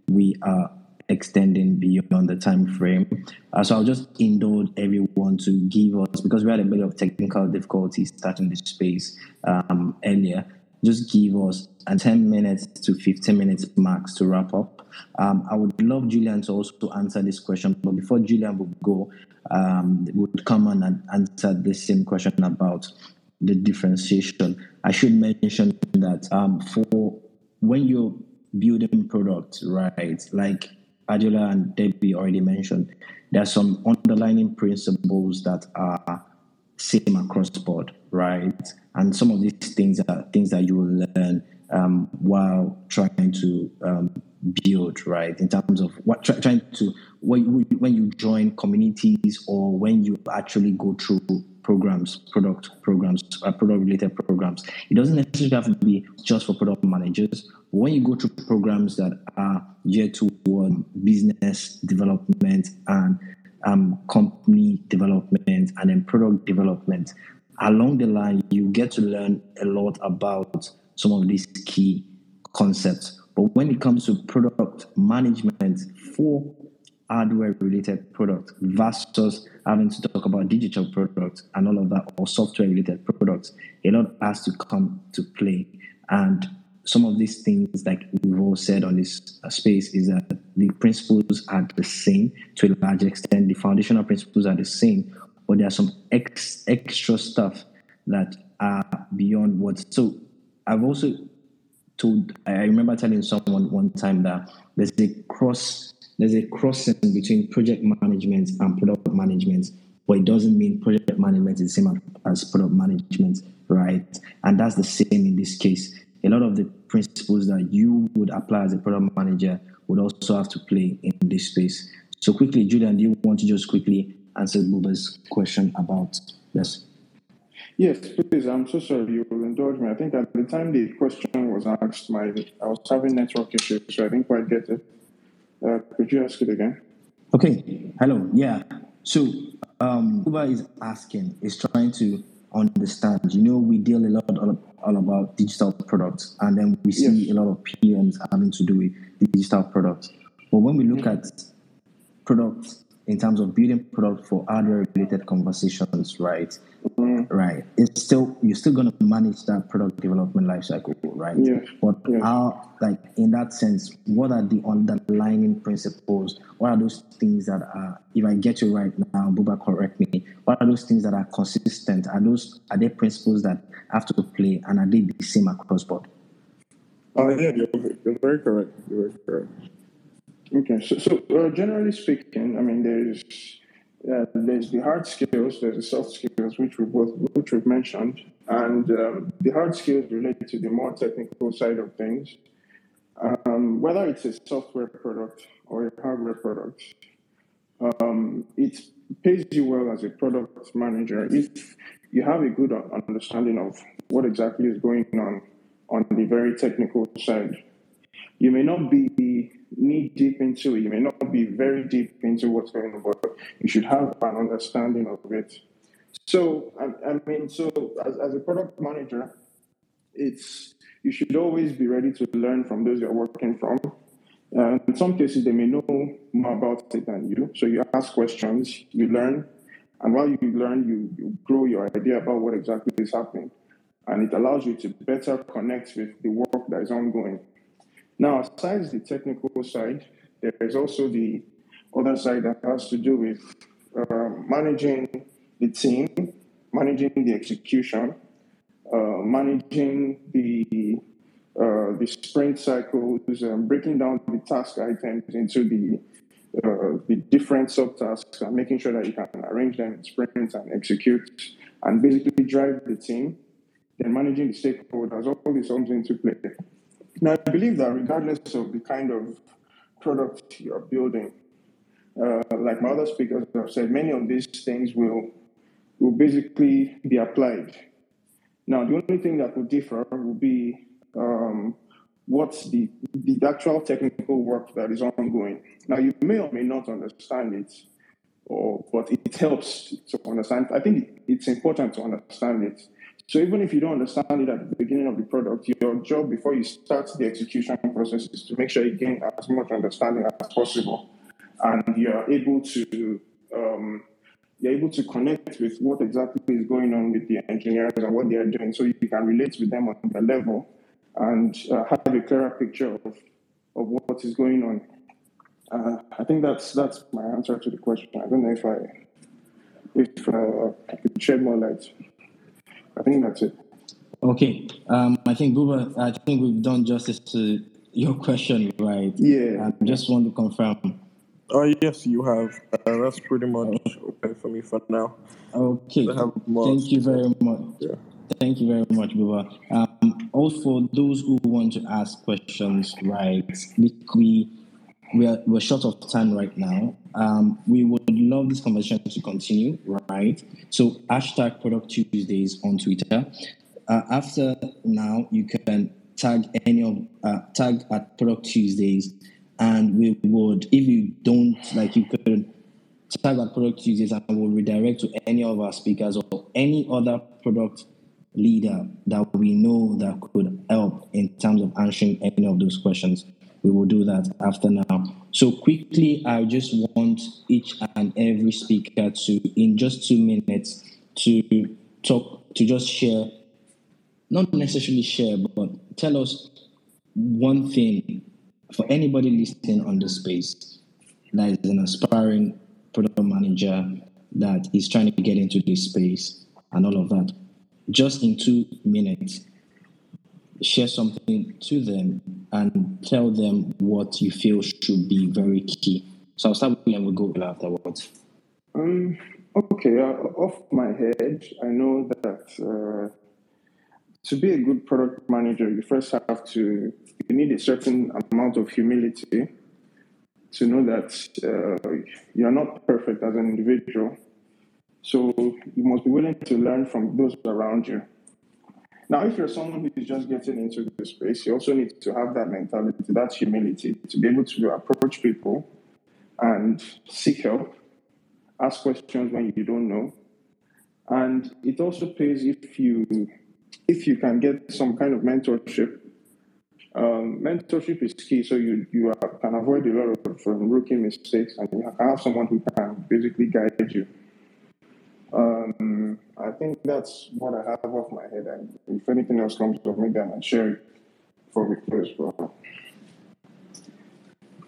we are extending beyond the time frame. Uh, so I'll just indulge everyone to give us, because we had a bit of technical difficulties starting this space um, earlier, just give us a 10 minutes to 15 minutes max to wrap up. Um, I would love Julian to also answer this question, but before Julian would go, um, would come on and answer the same question about the differentiation. I should mention that um, for when you're building products, right, like Adeola and Debbie already mentioned, there are some underlying principles that are same across the board, right? And some of these things are things that you will learn um, while trying to um, build, right? In terms of what try, trying to when you, when you join communities or when you actually go through programs, product programs, uh, product related programs. It doesn't necessarily have to be just for product managers. When you go through programs that are geared toward business development and um, company development and then product development, along the line, you get to learn a lot about some of these key concepts. But when it comes to product management for hardware related products versus having to talk about digital products and all of that or software related products, a lot has to come to play. And some of these things, like we've all said on this space, is that the principles are the same to a large extent. The foundational principles are the same, but there are some ex- extra stuff that are beyond what. So I've also told, I remember telling someone one time that there's a cross, there's a crossing between project management and product management, but it doesn't mean project management is the same as product management, right? And that's the same in this case a lot of the principles that you would apply as a product manager would also have to play in this space. So quickly, Julian, do you want to just quickly answer Buba's question about this? Yes, please. I'm so sorry. You will indulge me. I think at the time the question was asked, my I was having network issues, so I didn't quite get it. Uh, could you ask it again? Okay. Hello. Yeah. So um, Buba is asking, is trying to understand. You know, we deal a lot all about digital products, and then we see yes. a lot of PMs having to do with digital products. But when we look mm-hmm. at products in terms of building product for hardware related conversations, right? Mm. Right. It's still you're still gonna manage that product development lifecycle, right? Yeah. But yeah. how like in that sense, what are the underlying principles? What are those things that are if I get you right now, Buba correct me, what are those things that are consistent? Are those are there principles that have to play and are they the same across board? Oh yeah, you're, you're very correct. You're very correct. Okay, so, so uh, generally speaking, I mean, there's uh, there's the hard skills, there's the soft skills, which we both which we've mentioned, and um, the hard skills relate to the more technical side of things. Um, whether it's a software product or a hardware product, um, it pays you well as a product manager if you have a good understanding of what exactly is going on on the very technical side. You may not be knee deep into it. You may not be very deep into what's going on, but you should have an understanding of it. So, I, I mean, so as, as a product manager, it's you should always be ready to learn from those you're working from. Uh, in some cases, they may know more about it than you. So you ask questions, you learn, and while you learn, you, you grow your idea about what exactly is happening. And it allows you to better connect with the work that is ongoing. Now, aside the technical side, there is also the other side that has to do with uh, managing the team, managing the execution, uh, managing the uh, the sprint cycles, um, breaking down the task items into the uh, the different subtasks, and making sure that you can arrange them in sprints and execute, and basically drive the team. Then managing the stakeholders, all this comes into play. Now, I believe that regardless of the kind of product you're building, uh, like my other speakers have said, many of these things will will basically be applied. Now, the only thing that will differ will be um, what's the, the actual technical work that is ongoing. Now, you may or may not understand it, or but it helps to understand. I think it's important to understand it so even if you don't understand it at the beginning of the product, your job before you start the execution process is to make sure you gain as much understanding as possible, and you're able to um, you're able to connect with what exactly is going on with the engineers and what they are doing, so you can relate with them on the level and uh, have a clearer picture of, of what is going on. Uh, I think that's that's my answer to the question. I don't know if I if uh, I could shed more light. I think that's it. Okay, um, I think Buba, I think we've done justice to your question, right? Yeah. I just want to confirm. Oh yes, you have. Uh, that's pretty much okay for me for now. Okay. I have more. Thank you very much. Yeah. Thank you very much, Buba. Um, also, for those who want to ask questions, right? We we are we're short of time right now. Um, we would love this conversation to continue, right? So hashtag Product Tuesdays on Twitter. Uh, after now, you can tag any of uh, tag at Product Tuesdays, and we would, if you don't like, you could tag at Product Tuesdays, and we'll redirect to any of our speakers or any other product leader that we know that could help in terms of answering any of those questions. We will do that after now. So quickly, I just want each and every speaker to, in just two minutes, to talk, to just share, not necessarily share, but tell us one thing for anybody listening on this space that is an aspiring product manager that is trying to get into this space and all of that. Just in two minutes, share something to them and tell them what you feel should be very key. So I'll start with you and we'll go afterwards. Um, okay, uh, off my head, I know that uh, to be a good product manager, you first have to, you need a certain amount of humility to know that uh, you're not perfect as an individual. So you must be willing to learn from those around you. Now, if you're someone who is just getting into the space, you also need to have that mentality, that humility, to be able to approach people and seek help, ask questions when you don't know. And it also pays if you if you can get some kind of mentorship. Um, mentorship is key, so you you are, can avoid a lot of um, rookie mistakes, and you have someone who can basically guide you. Um, I think that's what I have off my head. And if anything else comes up, maybe I might share it before we close. But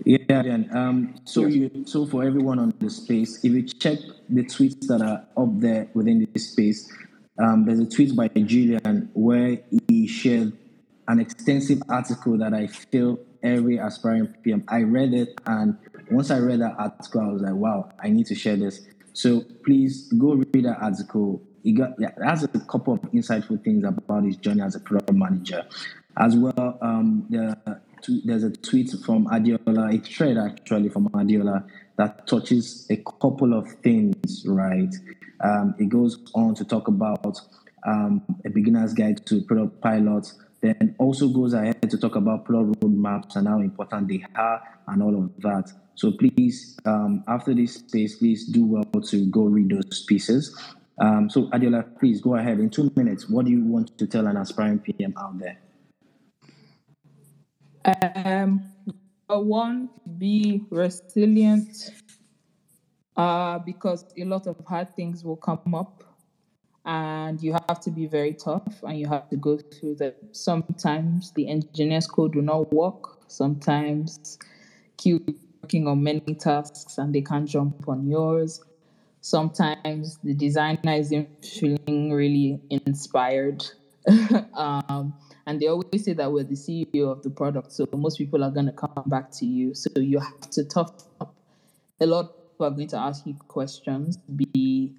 Yeah, then. Um, so you, so for everyone on the space, if you check the tweets that are up there within this space, um, there's a tweet by Julian where he shared an extensive article that I feel every aspiring PM. I read it, and once I read that article, I was like, wow, I need to share this. So please go read that article. He got yeah, has a couple of insightful things about his journey as a product manager, as well. Um, the, there's a tweet from Adeola, a thread actually from Adeola that touches a couple of things. Right, um, it goes on to talk about um, a beginner's guide to product pilots. Then also goes ahead to talk about product roadmaps and how important they are and all of that. So please, um, after this space, please do well to go read those pieces. Um, so Adeola, please go ahead in two minutes. What do you want to tell an aspiring PM out there? Um, one, be resilient uh, because a lot of hard things will come up and you have to be very tough and you have to go through that. Sometimes the engineer's code will not work. Sometimes Q working on many tasks and they can't jump on yours. Sometimes the designer isn't feeling really inspired. um, and they always say that we're the CEO of the product, so most people are going to come back to you. So you have to tough up. A lot of people are going to ask you questions. Be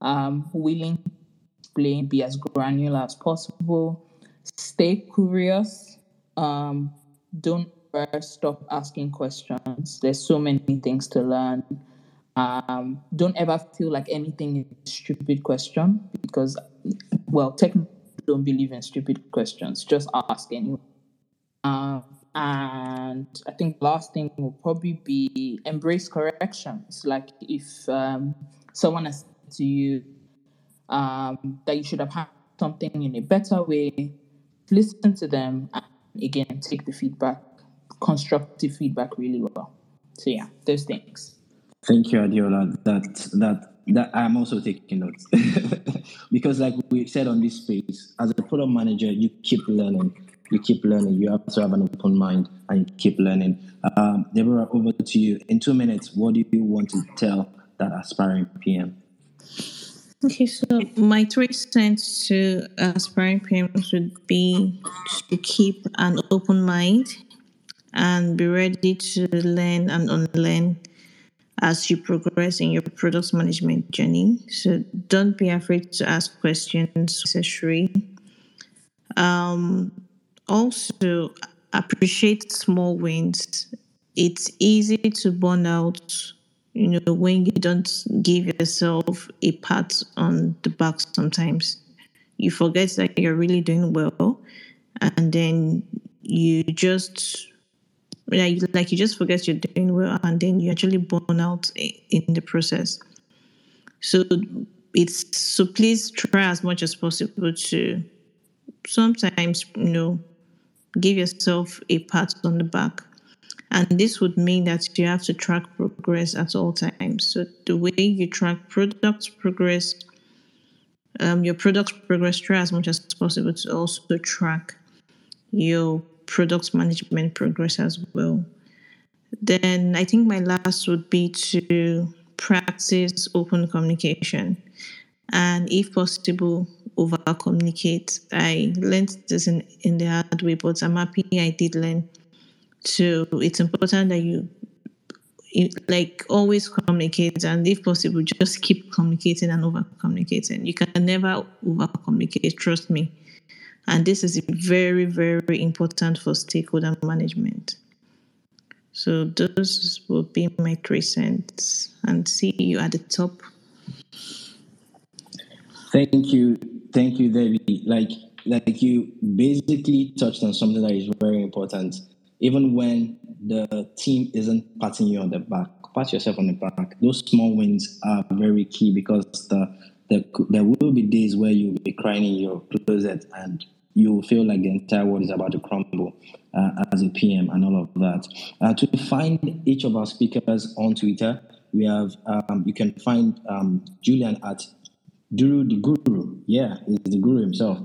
um, willing to explain, be as granular as possible. Stay curious. Um, don't ever stop asking questions. There's so many things to learn. Um, don't ever feel like anything is a stupid question because, well, technically, don't believe in stupid questions. Just ask anyway. Um, and I think last thing will probably be embrace corrections. Like if um, someone has said to you um, that you should have had something in a better way, listen to them and again take the feedback, constructive feedback really well. So yeah, those things. Thank you, Adeola. That that that I'm also taking notes because, like we said on this space, as a product manager, you keep learning. You keep learning. You have to have an open mind and keep learning. Um, Deborah, over to you. In two minutes, what do you want to tell that aspiring PM? Okay, so my three cents to aspiring PMs would be to keep an open mind and be ready to learn and unlearn as you progress in your product management journey. So don't be afraid to ask questions necessary. Um, also, appreciate small wins. It's easy to burn out, you know, when you don't give yourself a pat on the back sometimes. You forget that you're really doing well, and then you just like, you just forget you're doing well and then you actually burn out in the process. So it's so please try as much as possible to sometimes you know give yourself a pat on the back. And this would mean that you have to track progress at all times. So the way you track product progress um, your product progress try as much as possible to also track your product management progress as well. Then I think my last would be to practice open communication and, if possible, over communicate. I learned this in, in the hard way, but I'm happy I did learn. So it's important that you like always communicate and if possible just keep communicating and over communicating you can never over communicate trust me and this is very, very important for stakeholder management. So those will be my three cents and see you at the top. Thank you. Thank you, Debbie. Like like you basically touched on something that is very important. Even when the team isn't patting you on the back, pat yourself on the back. Those small wins are very key because the, the there will be days where you'll be crying in your closet and you feel like the entire world is about to crumble uh, as a PM and all of that. Uh, to find each of our speakers on Twitter, we have um, you can find um, Julian at Duru the Guru. Yeah, he's the guru himself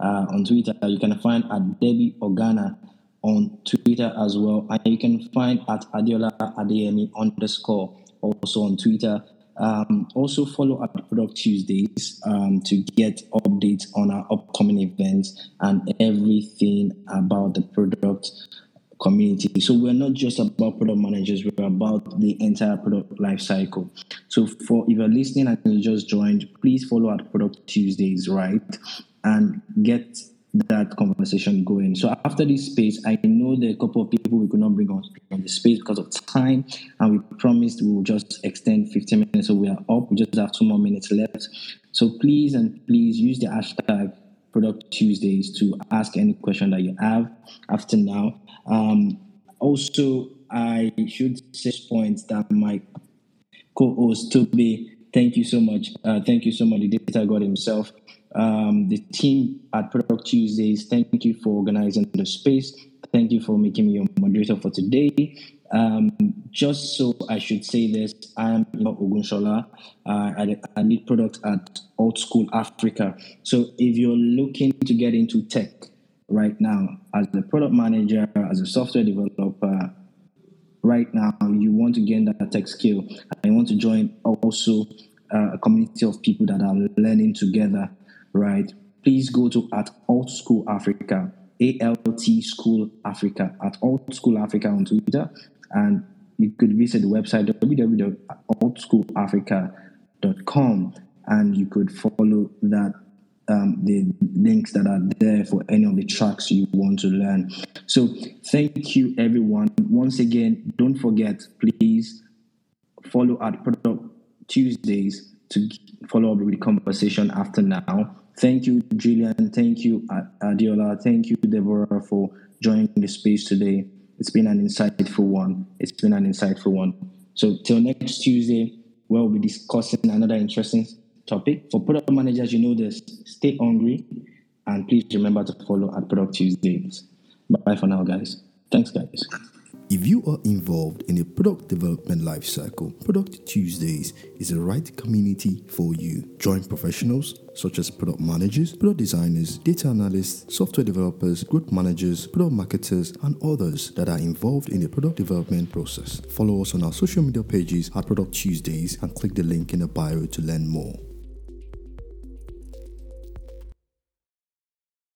uh, on Twitter. You can find at Debbie Organa on Twitter as well, and you can find at Adeola Adeyemi underscore also on Twitter. Um, also, follow our Product Tuesdays um, to get updates on our upcoming events and everything about the product community. So we're not just about product managers, we're about the entire product life cycle. So for if you're listening and you just joined, please follow our Product Tuesdays, right? And get that conversation going. So after this space, I know there are a couple of people we could not bring on, on the space because of time, and we promised we will just extend 15 minutes. So we are up. We just have two more minutes left. So please and please use the hashtag Product Tuesdays to ask any question that you have after now. Um, also, I should say point that my co-host Toby, thank you so much. Uh, thank you so much, the data god himself um, the team at Product Tuesdays, thank you for organizing the space. Thank you for making me your moderator for today. Um, just so I should say this, I am Ogunshola. Uh, I, I lead product at Alt School Africa. So if you're looking to get into tech right now, as a product manager, as a software developer, right now you want to gain that tech skill you want to join also uh, a community of people that are learning together right? Please go to at Alt School Africa, ALT School Africa, at Alt School Africa on Twitter, and you could visit the website www.altschoolafrica.com and you could follow that um, the links that are there for any of the tracks you want to learn. So thank you everyone. Once again, don't forget, please follow at Product Tuesdays to follow up with the conversation after now. Thank you, Julian. Thank you, Adeola. Thank you, Deborah, for joining the space today. It's been an insightful one. It's been an insightful one. So, till next Tuesday, we'll be discussing another interesting topic. For product managers, you know this stay hungry and please remember to follow at Product Tuesdays. Bye for now, guys. Thanks, guys. If you are involved in a product development lifecycle, Product Tuesdays is the right community for you. Join professionals such as product managers, product designers, data analysts, software developers, growth managers, product marketers, and others that are involved in the product development process. Follow us on our social media pages at Product Tuesdays and click the link in the bio to learn more.